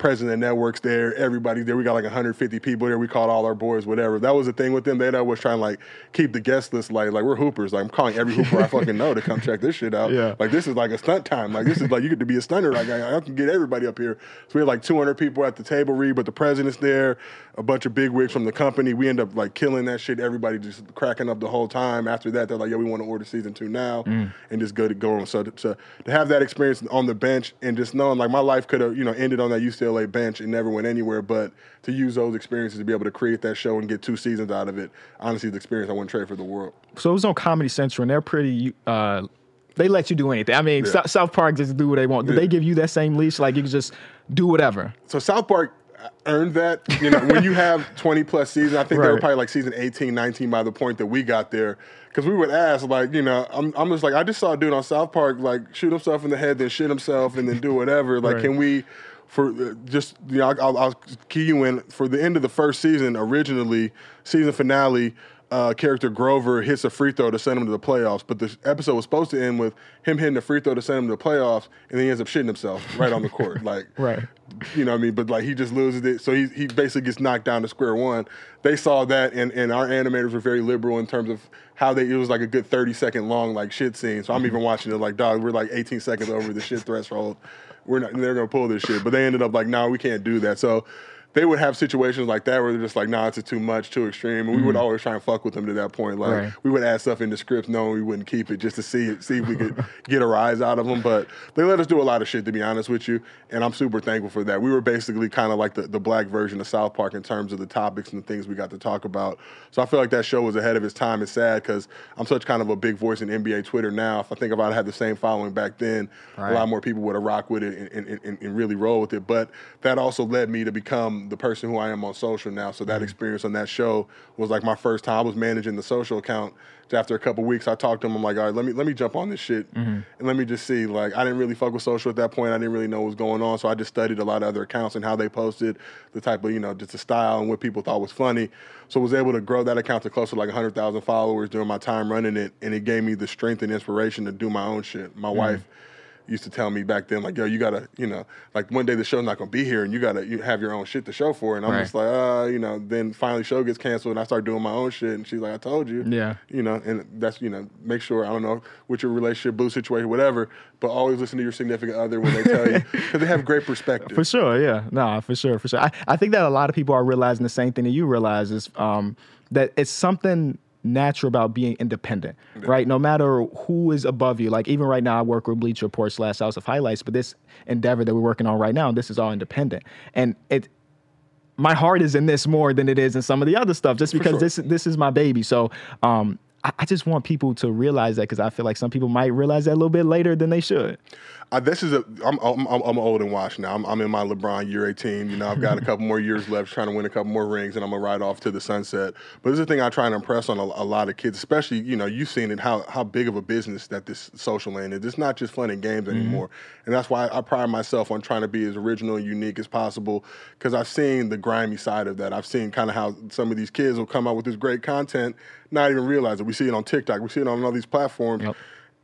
President of Networks there, everybody there. We got like 150 people there. We called all our boys, whatever. That was the thing with them. They was trying to like keep the guest list light. Like we're hoopers. Like I'm calling every hooper I fucking know to come check this shit out. Yeah. Like this is like a stunt time. Like this is like you get to be a stunner. Like I, I can get everybody up here. So we had like 200 people at the table read, but the president's there, a bunch of big wigs from the company. We end up like killing that shit. Everybody just cracking up the whole time. After that, they're like, "Yo, we want to order season two now," mm. and just go to go on. So to, to to have that experience on the bench and just knowing like my life could have you know ended on that UCLA bench and never went anywhere, but to use those experiences to be able to create that show and get two seasons out of it, honestly, the experience I wouldn't trade for the world. So it was on Comedy Central, and they're pretty. Uh, they let you do anything. I mean, Yeah. Sou- South Park just do what they want. Did Yeah. they give you that same leash? Like you can just do whatever. So South Park earned that. You know, when you have 20 plus seasons, I think they were probably like season 18, 19 by the point that we got there. Because we would ask, like, you know, I'm, I'm just like, I just saw a dude on South Park, like, shoot himself in the head, then shit himself, and then do whatever. Like, Right. can we, for uh, just, you know, I'll, I'll, key you in for the end of the first season, originally, season finale, uh, character Grover hits a free throw to send him to the playoffs, but the episode was supposed to end with him hitting a free throw to send him to the playoffs, and then he ends up shitting himself right on the court. Like, Right. you know what I mean? But like he just loses it. So he, he basically gets knocked down to square one. They saw that and, and our animators were very liberal in terms of how they it was like a good 30 second long like shit scene. So I'm even watching it like dog, we're like 18 seconds over the shit threshold. We're not they're gonna pull this shit. But they ended up like, no, we can't do that. So they would have situations like that where they're just like, nah, it's too much, too extreme. And we would mm-hmm. always try and fuck with them to that point. Like Right. we would add stuff in the scripts knowing we wouldn't keep it just to see see if we could get a rise out of them. But they let us do a lot of shit to be honest with you. And I'm super thankful for that. We were basically kind of like the, the black version of South Park in terms of the topics and the things we got to talk about. So I feel like that show was ahead of its time. It's sad because I'm such kind of a big voice in NBA Twitter now. If I think about it, I had the same following back then, Right. a lot more people would have rocked with it and, and, and, and really roll with it. But that also led me to become the person who I am on social now. So that mm-hmm. experience on that show was like my first time. I was managing the social account. After a couple weeks, I talked to him. I'm like, all right, let me let me jump on this shit mm-hmm. and let me just see. Like, I didn't really fuck with social at that point. I didn't really know what was going on. So I just studied a lot of other accounts and how they posted, the type of you know just the style and what people thought was funny. So I was able to grow that account to close to like 100,000 followers during my time running it, and it gave me the strength and inspiration to do my own shit. My mm-hmm. wife used to tell me back then, like, yo, you gotta, you know, like one day the show's not gonna be here and you gotta you have your own shit to show for it. And I'm Right. just like, uh, you know, then finally show gets canceled and I start doing my own shit and she's like, I told you. Yeah. You know, and that's, you know, make sure, I don't know, with your relationship, blue situation, whatever, but always listen to your significant other when they tell you, because they have great perspective. For sure, yeah. Nah, for sure, for sure. I, I think that a lot of people are realizing the same thing that you realize is um, that it's something natural about being independent, right? No matter who is above you. Like even right now, I work with Bleacher Report slash House of Highlights, but this endeavor that we're working on right now, this is all independent, and it. My heart is in this more than it is in some of the other stuff, just because sure. this this is my baby. So um, I just want people to realize that because I feel like some people might realize that a little bit later than they should. Uh, this is a. I'm, I'm I'm I'm old and washed now. I'm, I'm in my LeBron year 18. You know, I've got a couple more years left, trying to win a couple more rings, and I'm gonna ride off to the sunset. But this is the thing I try and impress on a, a lot of kids, especially you know you've seen it how how big of a business that this social land is. It's not just fun and games anymore, and that's why I pride myself on trying to be as original and unique as possible because I've seen the grimy side of that. I've seen kind of how some of these kids will come out with this great content, not even realize it. We see it on TikTok, we see it on all these platforms. Yep.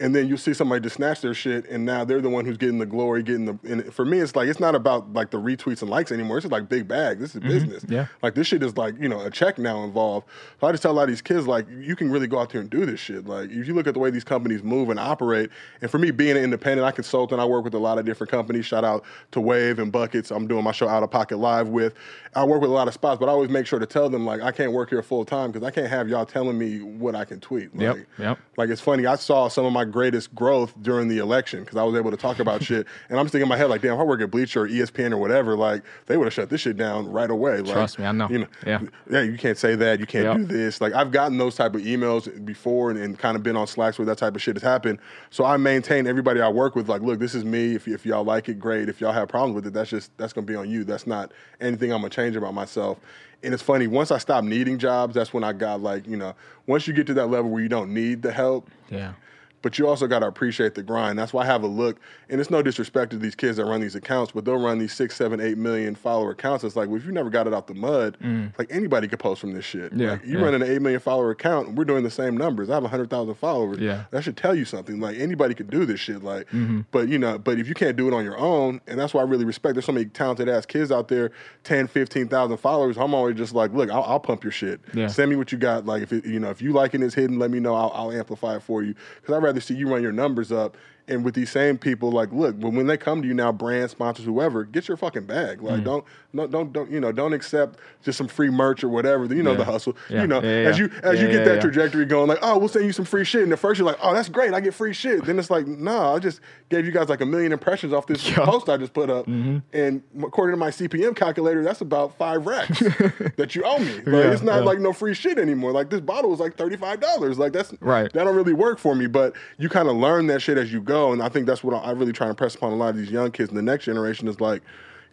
And then you see somebody just snatch their shit, and now they're the one who's getting the glory, getting the. And for me, it's like it's not about like the retweets and likes anymore. It's just like big bag. This is business. Mm-hmm. Yeah. Like this shit is like you know a check now involved. So I just tell a lot of these kids like you can really go out there and do this shit. Like if you look at the way these companies move and operate, and for me being an independent, I consult and I work with a lot of different companies. Shout out to Wave and Buckets. I'm doing my show Out of Pocket Live with. I work with a lot of spots, but I always make sure to tell them like I can't work here full time because I can't have y'all telling me what I can tweet. Yep, Like, yep. like it's funny. I saw some of my greatest growth during the election because I was able to talk about shit, and I'm just thinking in my head like, damn, if I work at Bleacher or ESPN or whatever, like they would have shut this shit down right away. Like, Trust me, I know. You know, Yeah. yeah, you can't say that. You can't Yep. do this. Like I've gotten those type of emails before and, and kind of been on Slacks where that type of shit has happened. So I maintain everybody I work with. Like, look, this is me. If, if y'all like it, great. If y'all have problems with it, that's just that's gonna be on you. That's not anything I'm gonna change about myself. And it's funny. Once I stopped needing jobs, that's when I got like, you know, once you get to that level where you don't need the help, Yeah. But you also got to appreciate the grind. That's why I have a look, and it's no disrespect to these kids that run these accounts, but they'll run these six, seven, eight million follower accounts. It's like, well, if you never got it out the mud, like anybody could post from this shit. Mm. Yeah, like, you yeah. running an eight million follower account, and we're doing the same numbers. I have hundred thousand followers. Yeah. that should tell you something. Like anybody could do this shit. Like, Mm-hmm. but you know, but if you can't do it on your own, and that's why I really respect. There's so many talented ass kids out there, 10, 15,000 followers. I'm always just like, look, I'll, I'll pump your shit. Yeah. Send me what you got. Like if it, you know if you liking is hidden, let me know. I'll, I'll amplify it for you because I'd rather see you run your numbers up. And with these same people, like, look, when, when they come to you now, brand sponsors, whoever, get your fucking bag. Mm. Like, don't, no, don't, don't, you know, don't accept just some free merch or whatever. You know Yeah. the hustle. Yeah. You know, Yeah, as you as you get that trajectory going, like, oh, we'll send you some free shit. And at first you're like, oh, that's great, I get free shit. Then it's like, nah, I just gave you guys like a million impressions off this. Mm-hmm. post I just put up, and according to my CPM calculator, that's about five racks that you owe me. Like, it's not like no free shit anymore. Like this bottle was like thirty five dollars. Like that's Right. That don't really work for me. But you kind of learn that shit as you go, and I think that's what I really try and press upon a lot of these young kids. And the next generation is like,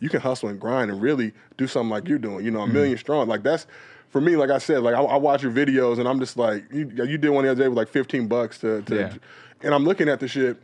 you can hustle and grind and really do something like you're doing. You know, a mm-hmm. million strong. Like that's. For me, like I said, like I, I watch your videos and I'm just like, you, you did one the other day with like 15 bucks to, to Yeah. and I'm looking at the shit,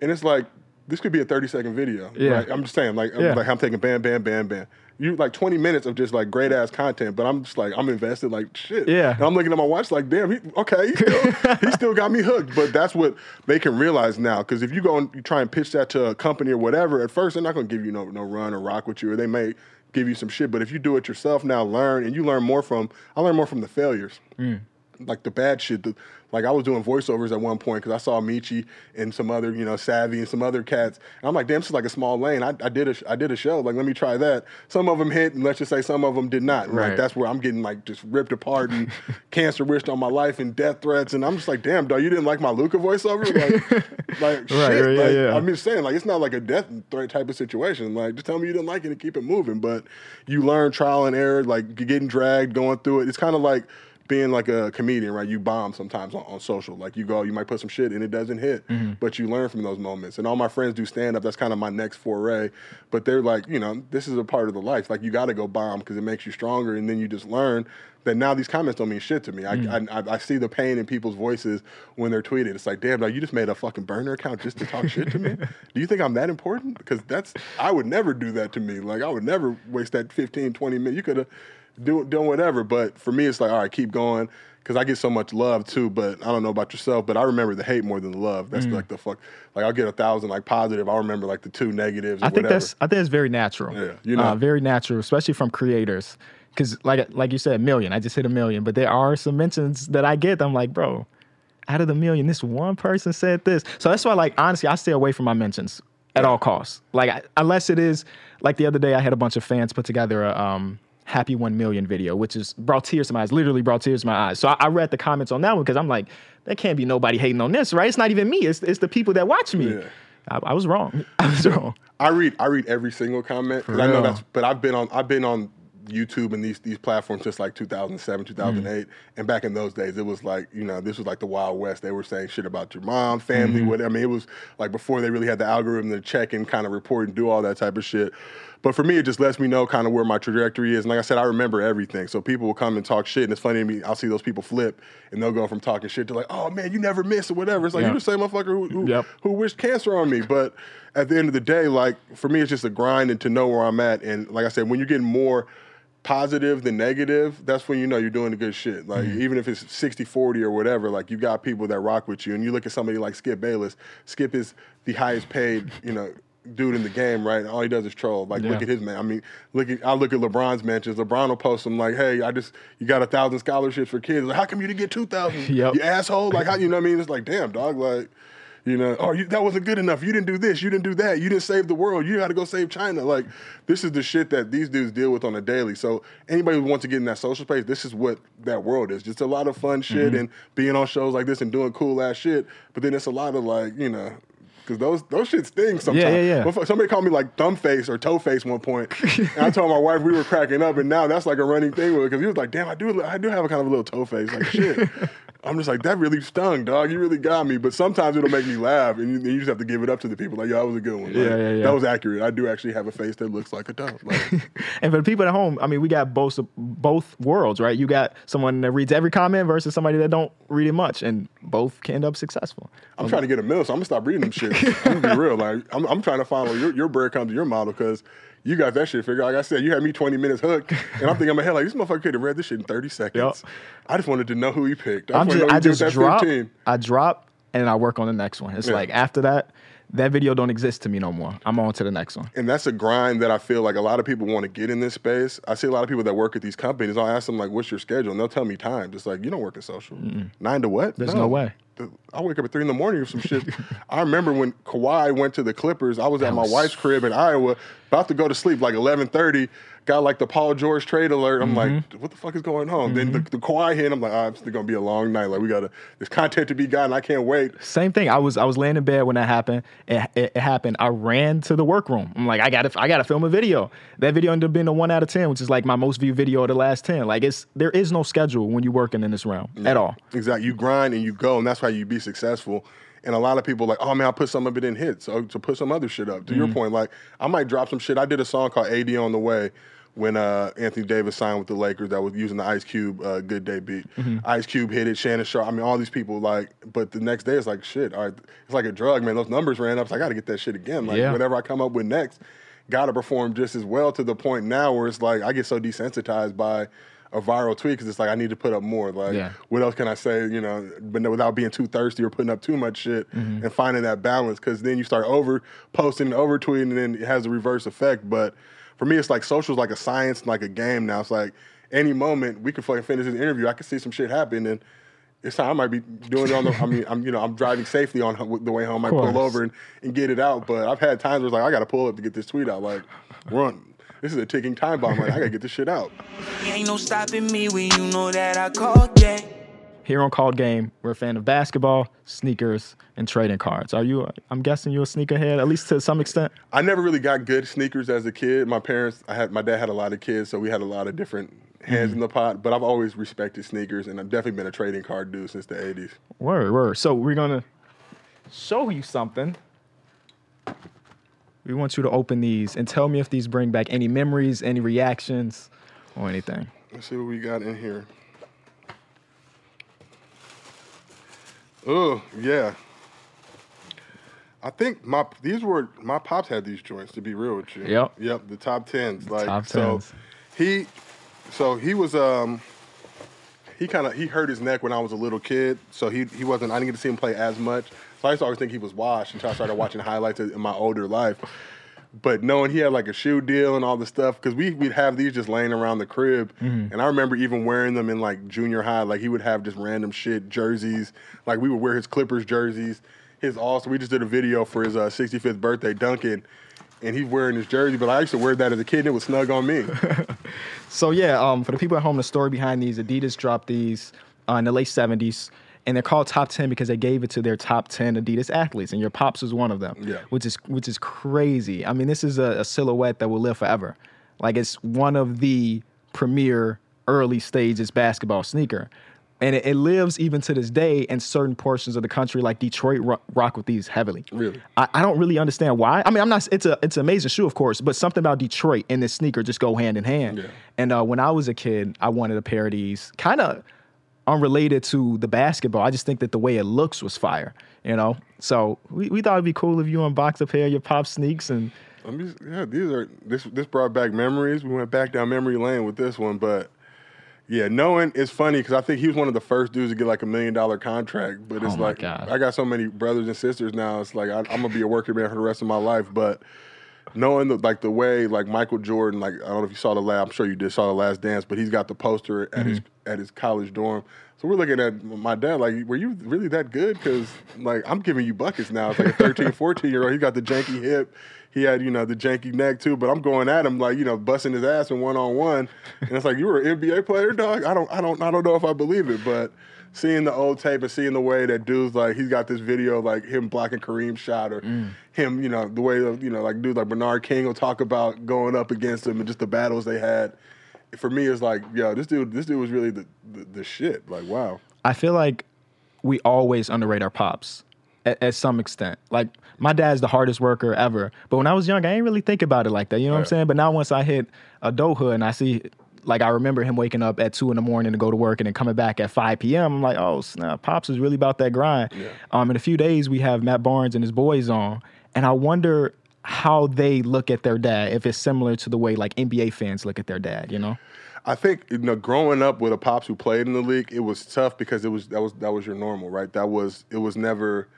and it's like this could be a 30 second video. Yeah. right? I'm just saying, like, I'm, Yeah. like I'm taking bam, bam, bam, bam. You like 20 minutes of just like great ass content, but I'm just like I'm invested like shit. Yeah. And I'm looking at my watch like, damn, he, okay, he still, he still got me hooked. But that's what they can realize now. Because if you go and you try and pitch that to a company or whatever, at first they're not going to give you no no run or rock with you, or they may give you some shit. But if you do it yourself now, learn and you learn more from. I learn more from the failures. Mm. Like the bad shit. The, like I was doing voiceovers at one point because I saw Michi and some other, you know, Savvy and some other cats. And I'm like, damn, this is like a small lane. I, I did a I did a show. Like, let me try that. Some of them hit, and let's just say some of them did not. And, Right. Like that's where I'm getting like just ripped apart and cancer wished on my life and death threats. And I'm just like, damn, dog, you didn't like my Luka voiceover? Like, like shit. right, yeah, like, yeah. I'm just saying, like, it's not like a death threat type of situation. Like, just tell me you didn't like it and keep it moving. But you learn trial and error, like getting dragged, going through it. It's kind of like being like a comedian, right? You bomb sometimes on, on social. Like you go, you might put some shit and it doesn't hit, Mm-hmm. but you learn from those moments. And all my friends do stand up. That's kind of my next foray. But they're like, you know, this is a part of the life. Like you got to go bomb because it makes you stronger, and then you just learn that now these comments don't mean shit to me. I, Mm. I, I, I see the pain in people's voices when they're tweeted. It's like, damn, dog, you just made a fucking burner account just to talk shit to me. Do you think I'm that important? Because that's I would never do that to me. Like I would never waste that 15, 20 minutes. You could have do done whatever. But for me, it's like, all right, keep going. Because I get so much love too, but I don't know about yourself, but I remember the hate more than the love. That's like the fuck. Like I'll get a thousand like positive. I'll remember like the two negatives. Or I think whatever. that's I think it's very natural. Yeah, you know. uh, very natural, especially from creators. Because like like you said, a million. I just hit a million, but there are some mentions that I get. I'm like, bro, out of the million, this one person said this. So that's why, like, honestly, I stay away from my mentions at all costs. Like, I, unless it is like the other day, I had a bunch of fans put together a um, happy one million video, which is brought tears to my eyes. Literally brought tears to my eyes. So I, I read the comments on that one because I'm like, there can't be nobody hating on this, right? It's not even me. It's it's the people that watch me. Yeah. I, I was wrong. I was wrong. I read I read every single comment because I know that's. But I've been on I've been on YouTube and these these platforms since like 2007, mm. 2008, and back in those days it was like you know this was like the Wild West. They were saying shit about your mom, family, mm-hmm. whatever. I mean it was like before they really had the algorithm to check and kind of report and do all that type of shit. But for me, it just lets me know kind of where my trajectory is. And like I said, I remember everything. So people will come and talk shit, and it's funny to me. I'll see those people flip, and they'll go from talking shit to like, "Oh man, you never miss" or whatever. It's like Yeah. you the same motherfucker who, who, Yep. who wished cancer on me. But at the end of the day, like for me, it's just a grind and to know where I'm at. And like I said, when you're getting more positive than negative, that's when you know you're doing the good shit. Like mm. even if it's 60 40 or whatever, like you got people that rock with you. And you look at somebody like Skip Bayless. Skip is the highest paid, you know. Dude in the game, right? All he does is troll. Like, look at his man. I mean, look at I look at LeBron's mentions. LeBron will post them like, "Hey, I just you got a thousand scholarships for kids. Like, how come you didn't get two thousand? Yep. You asshole! Like, how you know what I mean? It's like, damn, dog. Like, you know, oh, you, that wasn't good enough. You didn't do this. You didn't do that. You didn't save the world. You got to go save China. Like, this is the shit that these dudes deal with on a daily. So, anybody who wants to get in that social space, this is what that world is. Just a lot of fun shit mm-hmm. and being on shows like this and doing cool ass shit. But then it's a lot of like, you know. Cause those those shit sting sometimes. yeah, yeah. Motherfucker- Somebody called me like thumb face or toe face one point, and I told my wife we were cracking up, and now that's like a running thing with because he was like, "Damn, I do I do have a kind of a little toe face." Like shit. I'm just like that really stung, dog. You really got me. But sometimes it'll make me laugh, and you, and you just have to give it up to the people. Like, yo, that was a good one. Like, Yeah, yeah, yeah. That was accurate. I do actually have a face that looks like a toe. Like, And for the people at home, I mean, we got both both worlds, right? You got someone that reads every comment versus somebody that don't read it much, and both can end up successful. I'm trying to get a mill, so I'm gonna stop reading them shit. I'm gonna be real. Like I'm, I'm trying to follow your your bread comes to your model because you got that shit figured. out. Like I said, you had me 20 minutes hooked, and I'm thinking in my head like this motherfucker could have read this shit in 30 seconds. Yep. I just wanted to know who he picked. I I'm just, I to know who just drop, 15. I drop, and I work on the next one. It's Yeah. like after that, that video don't exist to me no more. I'm on to the next one. And that's a grind that I feel like a lot of people want to get in this space. I see a lot of people that work at these companies. I'll ask them like, "What's your schedule?" And they'll tell me time. Just like you don't work in social. Nine to what? There's no way. I wake up at three in the morning or some shit. I remember when Kawhi went to the Clippers. I was at my was- wife's crib in Iowa, about to go to sleep like eleven thirty. Got like the Paul George trade alert. I'm like, Mm-hmm. what the fuck is going on? Then the, the Kawhi hit. I'm like, ah, it's gonna be a long night. Like we gotta, there's content to be gotten. I can't wait. Same thing. I was I was laying in bed when that happened. It, it, it happened. I ran to the workroom. I'm like, I got to I got to film a video. That video ended up being a one out of ten, which is like my most viewed video of the last ten. Like it's there is no schedule when you're working in this realm at all. Exactly. You grind and you go, and that's why you be successful. And a lot of people like, oh man, I'll put some of it in hits. So to put some other shit up. To your point, like I might drop some shit. I did a song called AD on the way when uh, Anthony Davis signed with the Lakers that was using the Ice Cube uh, Good Day beat. Ice Cube hit it, Shannon Sharpe. I mean, all these people like, but the next day it's like shit. All right, it's like a drug, man. Those numbers ran up. So I got to get that shit again. Like Yeah. whatever I come up with next, got to perform just as well. To the point now where it's like I get so desensitized by a viral tweet because it's like I need to put up more. Like Yeah. what else can I say? You know, but without being too thirsty or putting up too much shit Mm-hmm. and finding that balance. Because then you start over posting, and over tweeting, and then it has a reverse effect. But for me, it's like social's like a science, like a game now. It's like any moment we could fucking finish this interview, I could see some shit happen, and it's time I might be doing it on the. I mean, I'm you know I'm driving safely on the way home. I pull over and, and get it out. But I've had times where it's like I got to pull up to get this tweet out. Like, run. This is a ticking time bomb. Like I gotta get this shit out. Ain't no stopping me when you know that I call gang. Here on Called Game, we're a fan of basketball, sneakers, and trading cards. Are you? I'm guessing you're a sneakerhead, at least to some extent. I never really got good sneakers as a kid. My parents, I had my dad had a lot of kids, so we had a lot of different hands mm-hmm. in the pot. But I've always respected sneakers, and I've definitely been a trading card dude since the '80s. Word, word. So we're gonna show you something. We want you to open these and tell me if these bring back any memories, any reactions, or anything. Let's see what we got in here. Oh yeah. I think my these were my pops had these joints to be real with you. Yep. Yep. The top tens. Like top so 10s. he so he was um he kind of he hurt his neck when I was a little kid, so he he wasn't. I didn't get to see him play as much. So I used to always think he was washed until I started watching highlights in my older life. But knowing he had like a shoe deal and all the stuff, because we we'd have these just laying around the crib, and I remember even wearing them in like junior high. Like he would have just random shit jerseys. Like we would wear his Clippers jerseys. His also we just did a video for his uh, 65th birthday, Duncan, and he's wearing his jersey. But I used to wear that as a kid, and it was snug on me. So yeah, um, for the people at home, the story behind these, Adidas dropped these uh, in the late '70s, and they're called top 10 because they gave it to their top 10 Adidas athletes, and your pops was one of them. Yeah. Which is which is crazy. I mean, this is a, a silhouette that will live forever. Like it's one of the premier early stages basketball sneaker. And it, it lives even to this day in certain portions of the country, like Detroit, ro- rock with these heavily. Really? I, I don't really understand why. I mean, I'm not. It's a it's an amazing shoe, of course, but something about Detroit and this sneaker just go hand in hand. Yeah. And uh, when I was a kid, I wanted a pair of these, kind of unrelated to the basketball. I just think that the way it looks was fire, you know. So we, we thought it'd be cool if you unboxed a pair of your pop sneaks and I mean, yeah, these are this this brought back memories. We went back down memory lane with this one, but yeah, knowing it's funny because I think he was one of the first dudes to get like a million dollar contract. But it's Oh like God. I got so many brothers and sisters now. It's like I, I'm gonna be a working man for the rest of my life. But knowing the like the way like Michael Jordan, like I don't know if you saw the last, I'm sure you did saw the Last Dance, but he's got the poster at his Mm-hmm. at his college dorm. So we're looking at my dad like, were you really that good? Because like I'm giving you buckets now. It's like a 13, 14 year old. He got the janky hip. He had you know the janky neck too. But I'm going at him like you know busting his ass in one on one. And it's like you were an NBA player, dog. I don't I don't I don't know if I believe it, but. Seeing the old tape and seeing the way that dude's like he's got this video like him blocking Kareem shot or mm. him, you know, the way of, you know, like dudes like Bernard King will talk about going up against him and just the battles they had. For me, it's like, yo, this dude, this dude was really the, the, the shit. Like, wow. I feel like we always underrate our pops at, at some extent. Like my dad's the hardest worker ever, but when I was young, I didn't really think about it like that. You know what I'm saying? But now once I hit adulthood and I see, like I remember him waking up at two in the morning to go to work and then coming back at 5 p.m. I'm like, oh snap, pops is really about that grind. Um, in a few days we have Matt Barnes and his boys on, and I wonder how they look at their dad if it's similar to the way like NBA fans look at their dad. You know? I think you know, growing up with a pops who played in the league, it was tough because it was that was that was your normal, right? That was it was never,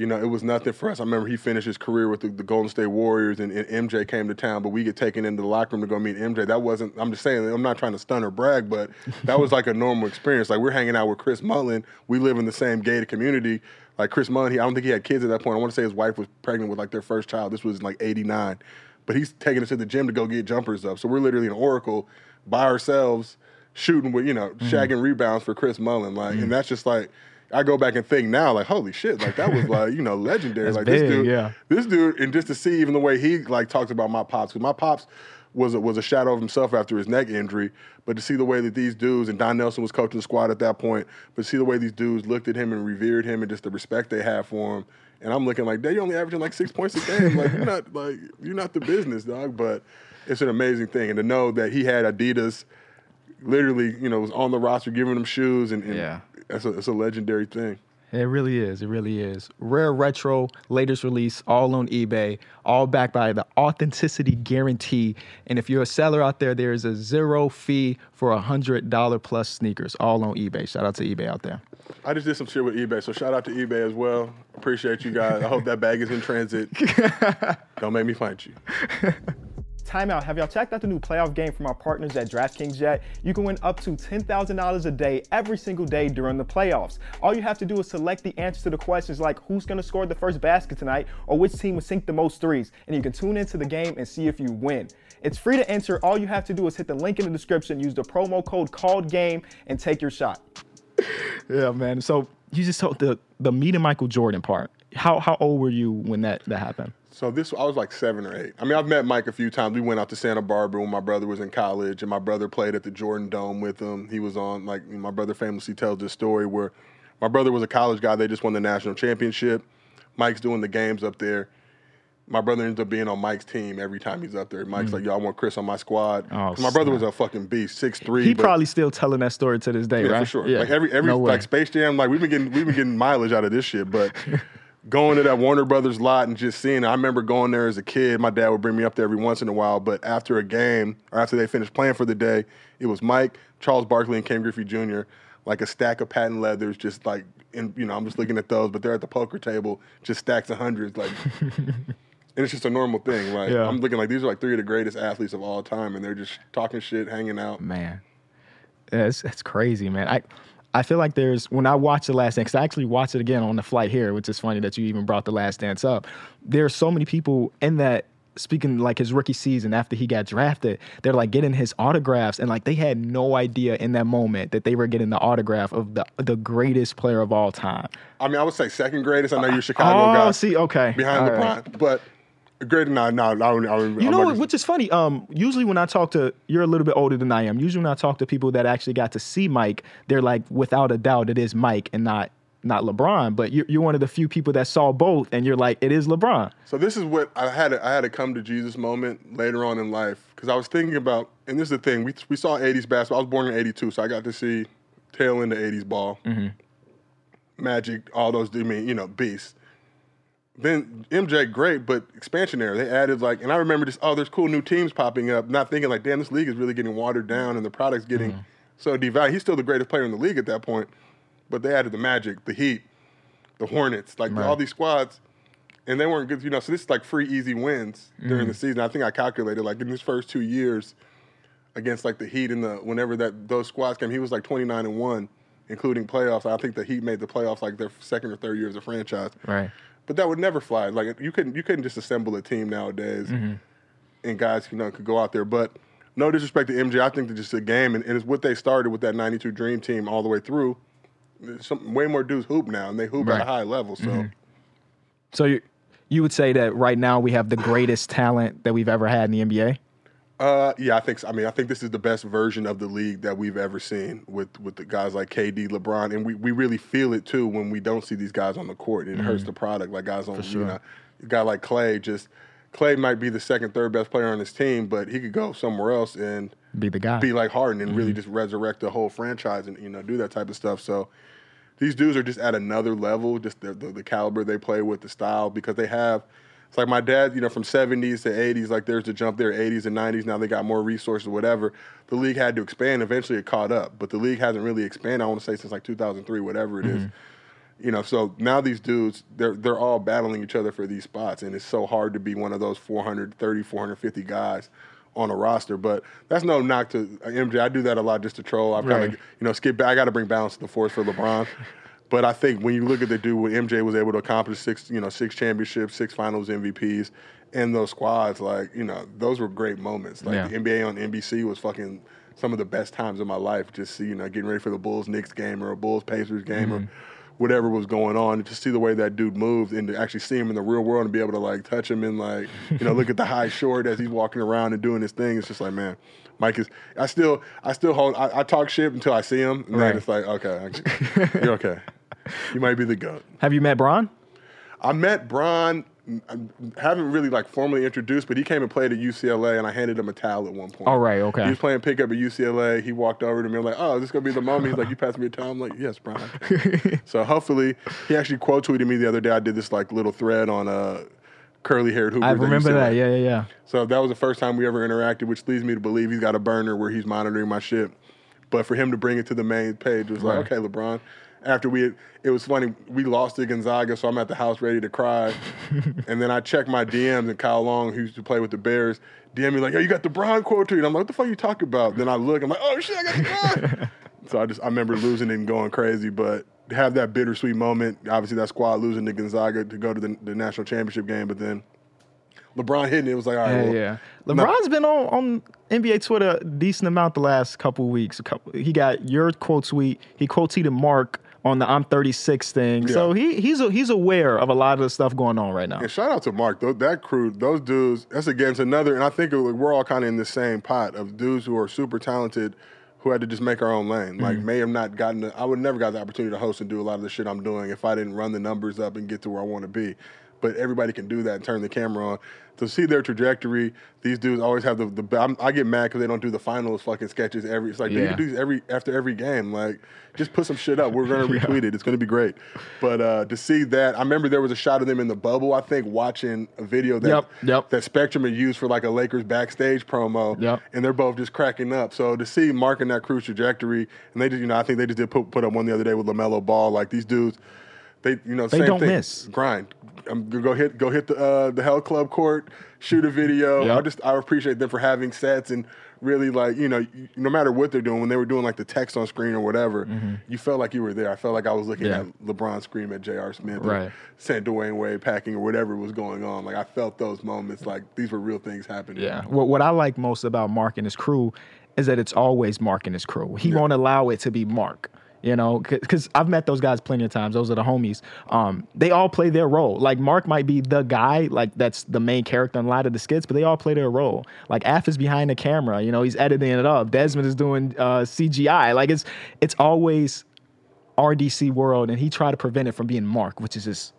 you know, it was nothing for us. I remember he finished his career with the, the Golden State Warriors, and, and MJ came to town, but we get taken into the locker room to go meet MJ. That wasn't. I'm just saying. I'm not trying to stun or brag, but that was like a normal experience. Like we're hanging out with Chris Mullin. We live in the same gated community. Like Chris Mullin, he, I don't think he had kids at that point. I want to say his wife was pregnant with like their first child. This was in, like '89, but he's taking us to the gym to go get jumpers up. So we're literally in Oracle by ourselves shooting with you know Mm-hmm. shagging rebounds for Chris Mullin like and that's just like I go back and think now like holy shit like that was like you know legendary That's like this dude yeah. this dude and just to see even the way he like talks about my pops because my pops was a, was a shadow of himself after his neck injury but to see the way that these dudes and Don Nelson was coaching the squad at that point but see the way these dudes looked at him and revered him and just the respect they had for him and I'm looking like, "Dad, you only averaging like six points a game. Like you're not like you're not the business, dog." But it's an amazing thing, and to know that he had Adidas, literally, you know, was on the roster giving them shoes, and, and Yeah. That's a, it's a legendary thing. It really is. It really is. Rare retro, latest release, all on eBay, all backed by the authenticity guarantee. And if you're a seller out there, there is a zero fee for a hundred dollar plus sneakers, all on eBay. Shout out to eBay out there. I just did some shit with eBay, so shout out to eBay as well. Appreciate you guys. I hope that bag is in transit. Don't make me find you. Timeout. Have y'all checked out the new playoff game from our partners at DraftKings yet? You can win up to $10,000 a day every single day during the playoffs. All you have to do is select the answer to the questions like who's going to score the first basket tonight or which team will sink the most threes, and you can tune into the game and see if you win. It's free to enter. All you have to do is hit the link in the description, use the promo code called game, and take your shot. yeah, man. So you just told the the meeting Michael Jordan part. How how old were you when that that happened? So this, I was like seven or eight. I mean, I've met Mike a few times. We went out to Santa Barbara when my brother was in college, and my brother played at the Jordan Dome with him. He was on like my brother famously tells this story where my brother was a college guy. They just won the national championship. Mike's doing the games up there. My brother ends up being on Mike's team every time he's up there. Mike's mm. like, "Yo, I want Chris on my squad." Oh, my brother was a fucking beast, six three. He probably still telling that story to this day, Yeah, right? for sure. Like every every No like Space Jam, like we've been getting we've been getting mileage out of this shit, but going to that Warner Brothers lot and just seeing it, I remember going there as a kid. My dad would bring me up there every once in a while, but after a game or after they finished playing for the day, it was Mike, Charles Barkley, and Ken Griffey Jr. Like a stack of patent leathers, just like and you know, I'm just looking at those, but they're at the poker table, just stacks of hundreds, like. And it's just a normal thing. Like Yeah. I'm looking like these are like three of the greatest athletes of all time, and they're just talking shit, hanging out. man. Yeah, it's, it's crazy, man. I I feel like there's when I watch the Last Dance, I actually watched it again on the flight here, which is funny that you even brought the Last Dance up. There are so many people in that speaking like his rookie season after he got drafted, they're like getting his autographs, and like they had no idea in that moment that they were getting the autograph of the the greatest player of all time. I mean, I would say second greatest. I know you're Chicago oh, guy. see, okay, behind All right. LeBron. But great, no, no, no. I, I, You know, what, which is funny. Um, usually when I talk to, you're a little bit older than I am. Usually when I talk to people that actually got to see Mike, they're like, without a doubt, it is Mike and not not LeBron. But you're, you're one of the few people that saw both, and you're like, it is LeBron. so this is what I had. A, I had a come to Jesus moment later on in life because I was thinking about, and this is the thing. We we saw '80s basketball. I was born in '82, so I got to see tail end of '80s ball, Magic, all those. I mean, you know, beasts. Then MJ, great, but expansion era. They added like, and I remember just, oh, there's cool new teams popping up. Not thinking like, damn, this league is really getting watered down, and the product's getting mm. so devalued. He's still the greatest player in the league at that point, but they added the Magic, the Heat, the Hornets, like all these squads, and they weren't good. You know, so this is like free, easy wins during the mm. season. I think I calculated like in his first two years against like the Heat and the whenever that those squads came, he was like 29 and one, including playoffs. I think the Heat made the playoffs like their second or third year as a franchise. Right. But that would never fly. Like you couldn't you couldn't just assemble a team nowadays, mm-hmm. and guys you know could go out there. But no disrespect to MJ, I think that just a game, and, and it's what they started with that '92 Dream Team all the way through. Some way more dudes hoop now, and they hoop at a high level. So mm-hmm. So you you would say that right now we have the greatest talent that we've ever had in the NBA. Uh, yeah, I think. So. I mean, I think this is the best version of the league that we've ever seen with with the guys like KD, LeBron, and we, we really feel it too when we don't see these guys on the court. It hurts the product. Like guys on, you know, a guy like Klay. Just Klay might be the second, third best player on his team, but he could go somewhere else and Be the guy. be like Harden and really just resurrect the whole franchise and you know do that type of stuff. So these dudes are just at another level, just the, the, the caliber they play with, the style, because they have. It's like my dad, you know, from 70s to 80s, like there's the jump there, 80s and 90s. Now they got more resources, whatever. The league had to expand. Eventually it caught up, but the league hasn't really expanded, I want to say, since like 2003, whatever it is. You know, so now these dudes, they're they're all battling each other for these spots, and it's so hard to be one of those 430, 450 guys on a roster. But that's no knock to uh, MJ. I do that a lot just to troll. I've kind Right. of, you know, skip back. I got to bring balance to the force for LeBron. But I think when you look at the dude, what MJ was able to accomplish six, you know, six championships, six Finals MVPs, and those squads, like you know, those were great moments. Like Yeah. the NBA on NBC was fucking some of the best times of my life. Just seeing, you know, getting ready for the Bulls Knicks game or a Bulls Pacers game or mm-hmm. whatever was going on, and to see the way that dude moved and to actually see him in the real world and be able to like touch him and like you know look at the high short as he's walking around and doing his thing. It's just like man, Mike is. I still I still hold. I, I talk shit until I see him, and Right. then it's like okay, you're okay. You might be the goat. Have you met Bron? I met Bron. I haven't really like formally introduced, but he came and played at UCLA, and I handed him a towel at one point. Oh, right, okay. He was playing pickup at UCLA. He walked over to me. I'm like, "Oh, is this gonna be the moment?" He's like, "You passed me a towel." I'm like, "Yes, Bron." so hopefully, he actually quote tweeted me the other day. I did this like little thread on uh, curly haired Hooper. I remember that. Yeah, yeah, yeah. So that was the first time we ever interacted, which leads me to believe he's got a burner where he's monitoring my shit. But for him to bring it to the main page was like, okay, LeBron. After we had, it was funny. We lost to Gonzaga, so I'm at the house ready to cry. and then I check my DMs, and Kyle Long, who used to play with the Bears, DM me like, "Yo, you got the Bron quote tweet." I'm like, "What the fuck you talking about?" Then I look, I'm like, "Oh shit, I got the Bron." so I just I remember losing and going crazy, but have that bittersweet moment. Obviously, that squad losing to Gonzaga to go to the, the national championship game, but then LeBron hitting it, was like, all right, Yeah, well, yeah. no- LeBron's been on, on NBA Twitter a decent amount the last couple weeks. A couple, he got your quote tweet. He quote tweeted Mark on the "I'm 36" thing. So he he's a, he's aware of a lot of the stuff going on right now. And shout out to Mark. Tho- That crew, those dudes, that's against another. And I think it- we're all kind of in the same pot of dudes who are super talented who had to just make our own lane. Like, Mm-hmm. may have not gotten, the, I would never got the opportunity to host and do a lot of the shit I'm doing if I didn't run the numbers up and get to where I want to be. But everybody can do that and turn the camera on. To see their trajectory, these dudes always have the. the I'm, I get mad because they don't do the finals fucking sketches every. It's like Yeah. you do these every after every game. Like, just put some shit up. We're gonna retweet it. It's gonna be great. But uh, to see that, I remember there was a shot of them in the bubble. I think watching a video that Yep, yep. that Spectrum had used for like a Lakers backstage promo. Yep. And they're both just cracking up. So to see Mark and that crew's trajectory, and they just, you know, I think they just did put, put up one the other day with Lamelo Ball. Like these dudes, they, you know, They same don't thing. miss. Grind. Um, go hit, go hit the uh, the Hell Club court, shoot a video. Yep. I just, I appreciate them for having sets and really like, you know, no matter what they're doing, when they were doing like the text on screen or whatever, you felt like you were there. I felt like I was looking Mm-hmm. Yeah. at LeBron scream at J.R. Smith, or Right. Sent Dwyane Wade packing or whatever was going on. Like I felt those moments. Like these were real things happening. Yeah. What what I like most about Mark and his crew is that it's always Mark and his crew. He won't allow it to be Mark. You know, because I've met those guys plenty of times. Those are the homies. Um, they all play their role. Like Mark might be the guy, like that's the main character in a lot of the skits, but they all play their role. Like Af is behind the camera. You know, he's editing it up. Desmond is doing uh, CGI. Like it's it's always RDC world, and he tried to prevent it from being Mark, which is just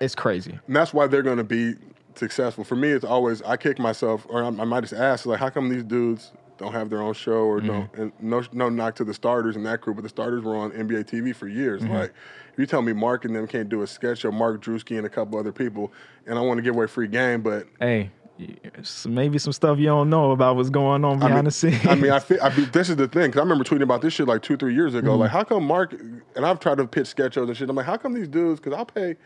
it's crazy. And that's why they're to be successful. For me, it's always I kick myself, or I, I might just ask, like, how come these dudes don't have their own show, or don't? And no, no knock to the starters in that group, but the starters were on NBA TV for years. Like, if you tell me Mark and them can't do a sketch, or Mark Drewski and a couple other people, and I want to give away free game, but Hey, maybe some stuff you don't know about what's going on behind I mean, the scenes. I mean, I, feel, I this is the thing because I remember tweeting about this shit like two, three years ago. Mm-hmm. Like, how come Mark and I've tried to pitch sketch shows and shit. I'm like, how come these dudes? Because I'll pay.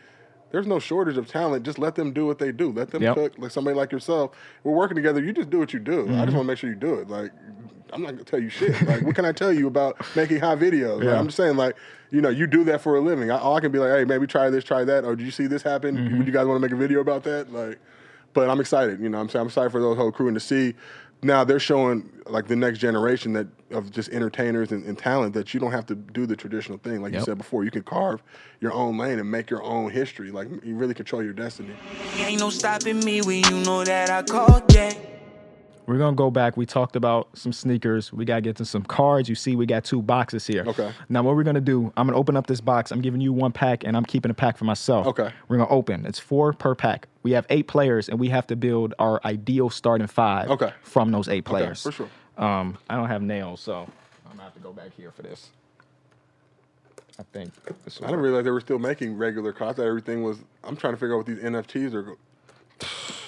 There's no shortage of talent. Just let them do what they do. Let them Yep. cook. Like somebody like yourself, we're working together. You just do what you do. I Mm-hmm. just want to make sure you do it. Like, I'm not gonna tell you shit. Like, what can I tell you about making high videos? Like, I'm just saying, like, you know, you do that for a living. I, all I can be like, hey, maybe try this, try that. Or did you see this happen? Mm-hmm. Would you guys want to make a video about that? Like, but I'm excited. You know, I'm saying I'm excited for those whole crew and to see now they're showing like the next generation that of just entertainers and, and talent that you don't have to do the traditional thing. Like you said before, you can carve your own lane and make your own history. Like you really control your destiny. Ain't no stopping me when you know that I called, yeah. We're gonna go back. We talked about some sneakers. We gotta get to some cards. You see, we got two boxes here. Okay. Now, what we're gonna do? I'm gonna open up this box. I'm giving you one pack, and I'm keeping a pack for myself. Okay. We're gonna open. It's four per pack. We have eight players, and we have to build our ideal starting five. Okay. From those eight players. for sure. Um, I don't have nails, so I'm gonna have to go back here for this. I think. This I didn't realize they were still making regular thought everything was. I'm trying to figure out what these NFTs are.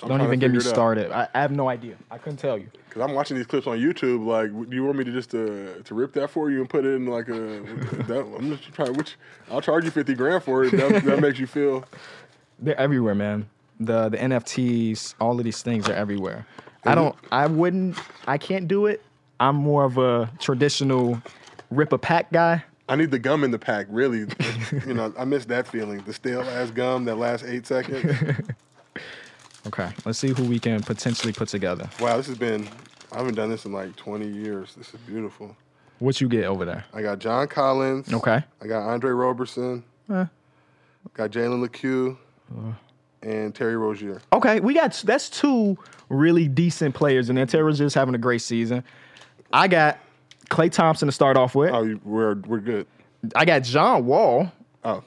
I'm Don't even get me figure it out. started. I, I have no idea. I couldn't tell you. Cause I'm watching these clips on YouTube. Like, do you want me to just uh, to rip that for you and put it in like a? that, I'm just trying. Which I'll charge you fifty grand for it. That, that makes you feel. They're everywhere, man. The the NFTs, all of these things are everywhere. I don't. I wouldn't. I can't do it. I'm more of a traditional rip a pack guy. I need the gum in the pack. Really, you know, I miss that feeling. The stale ass gum that lasts eight seconds. Okay, let's see who we can potentially put together. Wow, this has been. I haven't done this in like 20 years. This is beautiful. What you get over there? I got John Collins. Okay. I got Andre Roberson. Eh. Got Jalen LeCue. and Terry Rozier. Okay, we got that's two really decent players, and then Terry just having a great season. I got Klay Thompson to start off with. Oh, we're we're good. I got John Wall. Oh,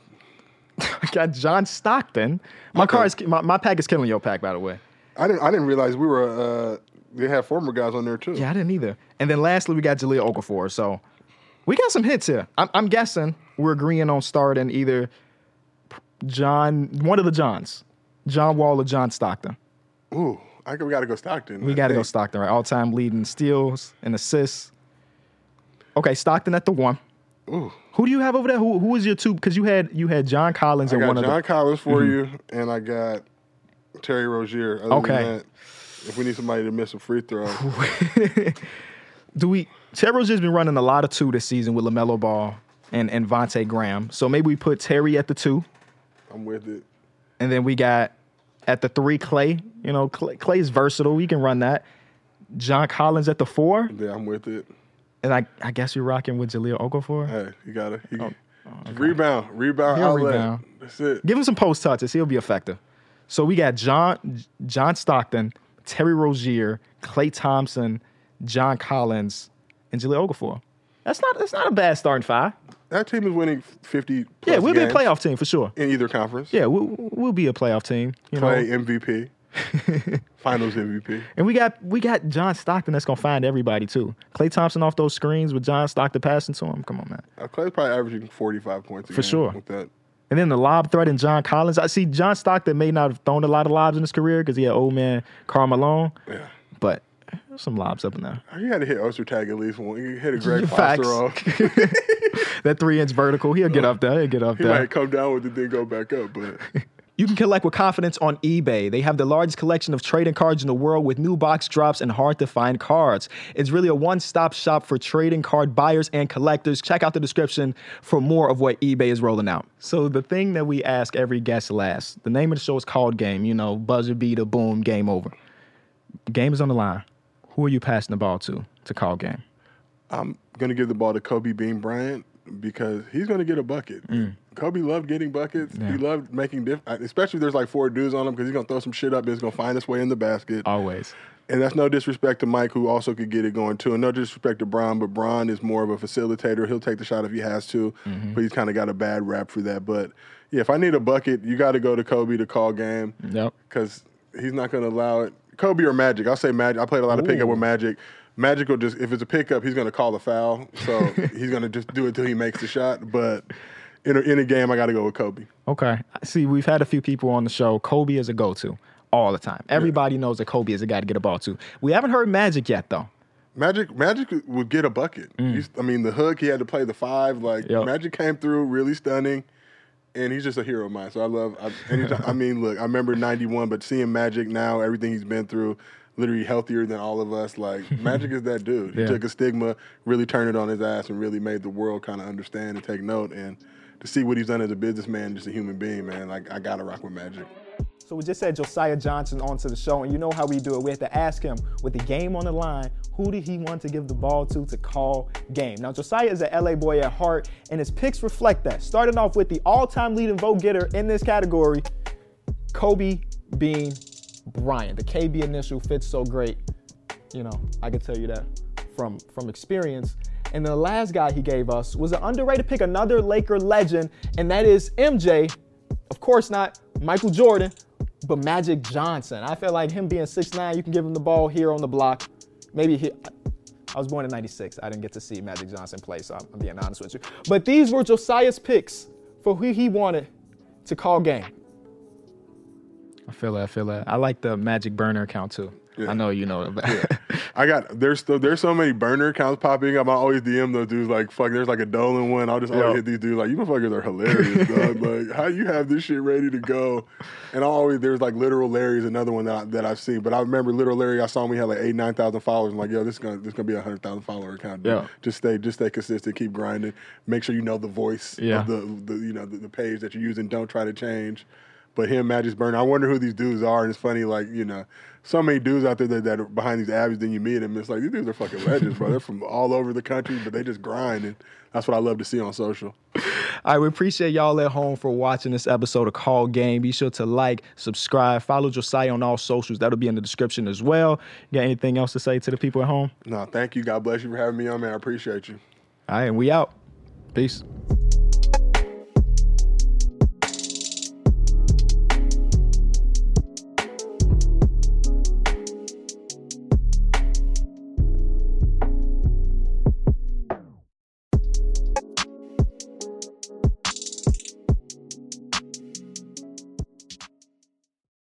I got John Stockton. My Okay. car is my, my pack is killing your pack, by the way. I didn't I didn't realize we were. Uh, they had former guys on there too. Yeah, I didn't either. And then lastly, we got Jahlil Okafor. So we got some hits here. I'm, I'm guessing we're agreeing on starting either John, one of the Johns, John Wall or John Stockton. Ooh, I think we got to go Stockton. We got to go. Stockton, right? All time leading steals and assists. Okay, Stockton at the one. Ooh. Who do you have over there? Who who was your two? Because you had you had John Collins I and one John of the. Collins for mm-hmm. you, and I got Terry Rozier. Other Okay. that, if we need somebody to miss a free throw, do we? Terry Rozier's been running a lot of two this season with Lamelo Ball and and Vontae Graham. So maybe we put Terry at the two, I'm with it. and then we got at the three Klay. You know, Klay, Klay's versatile. We can run that. John Collins at the four, Yeah, I'm with it. And I I guess you're rocking with Jahlil Okafor. Hey, you gotta you, oh, oh, rebound, rebound, He'll outlet. rebound. That's it. Give him some post touches. He'll be effective. So we got John John Stockton, Terry Rozier, Klay Thompson, John Collins, and Jahlil Okafor. That's not that's not a bad starting five. That team is winning 50. Yeah, we'll be a playoff team for sure. in either conference. Yeah, we'll, we'll be a playoff team. You Play know, MVP, Finals MVP. and we got we got John Stockton that's gonna find everybody too. Klay Thompson off those screens with John Stockton passing to him. Come on, man. Uh, Klay's probably averaging 45 points a For sure. With that, And then the lob threat and John Collins. I see John Stockton may not have thrown a lot of lobs in his career because he had old man Karl Malone, yeah. but some lobs up in there. You had to hit Ostertag at least one. You hit a Greg. Foster off. that three inch vertical, he'll get up there. He'll get up He there. might come down with it, then go back up. But You can collect with confidence on eBay. They have the largest collection of trading cards in the world with new box drops and hard to find cards. It's really a one stop shop for trading card buyers and collectors. Check out the description for more of what eBay is rolling out. So, the thing that we ask every guest last the name of the show is called Game. You know, buzzer beater, boom, game over. Game is on the line. Who are you passing the ball to to call game? I'm gonna give the ball to Kobe Bean Bryant because he's gonna get a bucket. Kobe loved getting buckets. Mm. Yeah. He loved making diff, especially if there's like four dudes on him because he's gonna throw some shit up. and It's gonna find its way in the basket. Always. And that's no disrespect to Mike, who also could get it going too. And no disrespect to Bron, but Bron is more of a facilitator. He'll take the shot if he has to, Mm-hmm. but he's kind of got a bad rap for that. But yeah, if I need a bucket, you got to go to Kobe to call game Yep. because he's not going to allow it. Kobe or Magic. I'll say Magic. I played a lot of pickup with Magic. Magic will just, if it's a pickup, he's to call the foul. So he's to just do it till he makes the shot. But in a, in a game, I got to go with Kobe. Okay. See, we've had a few people on the show. Kobe is a go to all the time. Everybody knows that Kobe is a guy to get a ball to. We haven't heard Magic yet, though. Magic Magic would get a bucket. He's- I mean, the hook, he had to play the five. Like, Mm. Yep. Magic came through really stunning. And he's just a hero of mine. So I love, I, anytime, I mean, look, I remember 91, but seeing Magic now, everything he's been through, literally healthier than all of us. Like, Magic is that dude. He Yeah. took a stigma, really turned it on his ass, and really made the world kind of understand and take note. And to see what he's done as a businessman, just a human being, man, like, I got to rock with Magic. So we just had Josiah Johnson onto the show, and you know how we do it. We had to ask him, with the game on the line, who did he want to give the ball to to call game? Now, Josiah is an LA boy at heart, and his picks reflect that. Starting off with the all-time leading vote getter in this category, Kobe Bean Bryant. The KB initial fits so great. You know, I can tell you that from from experience. And the last guy he gave us was an underrated pick, another Laker legend, and that is MJ. Of course not Michael Jordan, but Magic Johnson. I feel like him being 6'9, you can give him the ball here on the block. Maybe he, I was born in 96. I didn't get to see Magic Johnson play, so I'm being honest with you. But these were Josiah's picks for who he wanted to call game. I feel that. I feel that. I like the Magic burner account too. Yeah. I know you know it. I got there's so there's so many burner accounts popping up. I always DM those dudes like fuck. There's like a Dolan one. I'll just always Yeah. hit these dudes like you motherfuckers are hilarious. dog. Like how you have this shit ready to go? And I always there's like literal Larry's another one that I, that I've seen. But I remember literal Larry. I saw him. He had like eight nine thousand followers. I'm like yo, this is gonna this is gonna be a hundred thousand follower account. Yeah. Just stay just stay consistent. Keep grinding. Make sure you know the voice Yeah. of the, the you know the, the page that you're using. Don't try to change. But him, Magic's burner. I wonder who these dudes are. And it's funny, like, you know, so many dudes out there that, that are behind these abs, then you meet them. It's like, these dudes are fucking legends, bro. They're from all over the country, but they just grind. And that's what I love to see on social. All right, we appreciate y'all at home for watching this episode of Call Game. Be sure to like, subscribe, follow Josiah on all socials. That'll be in the description as well. You got anything else to say to the people at home? No, thank you. God bless you for having me on, man. I appreciate you. All right, and we out. Peace.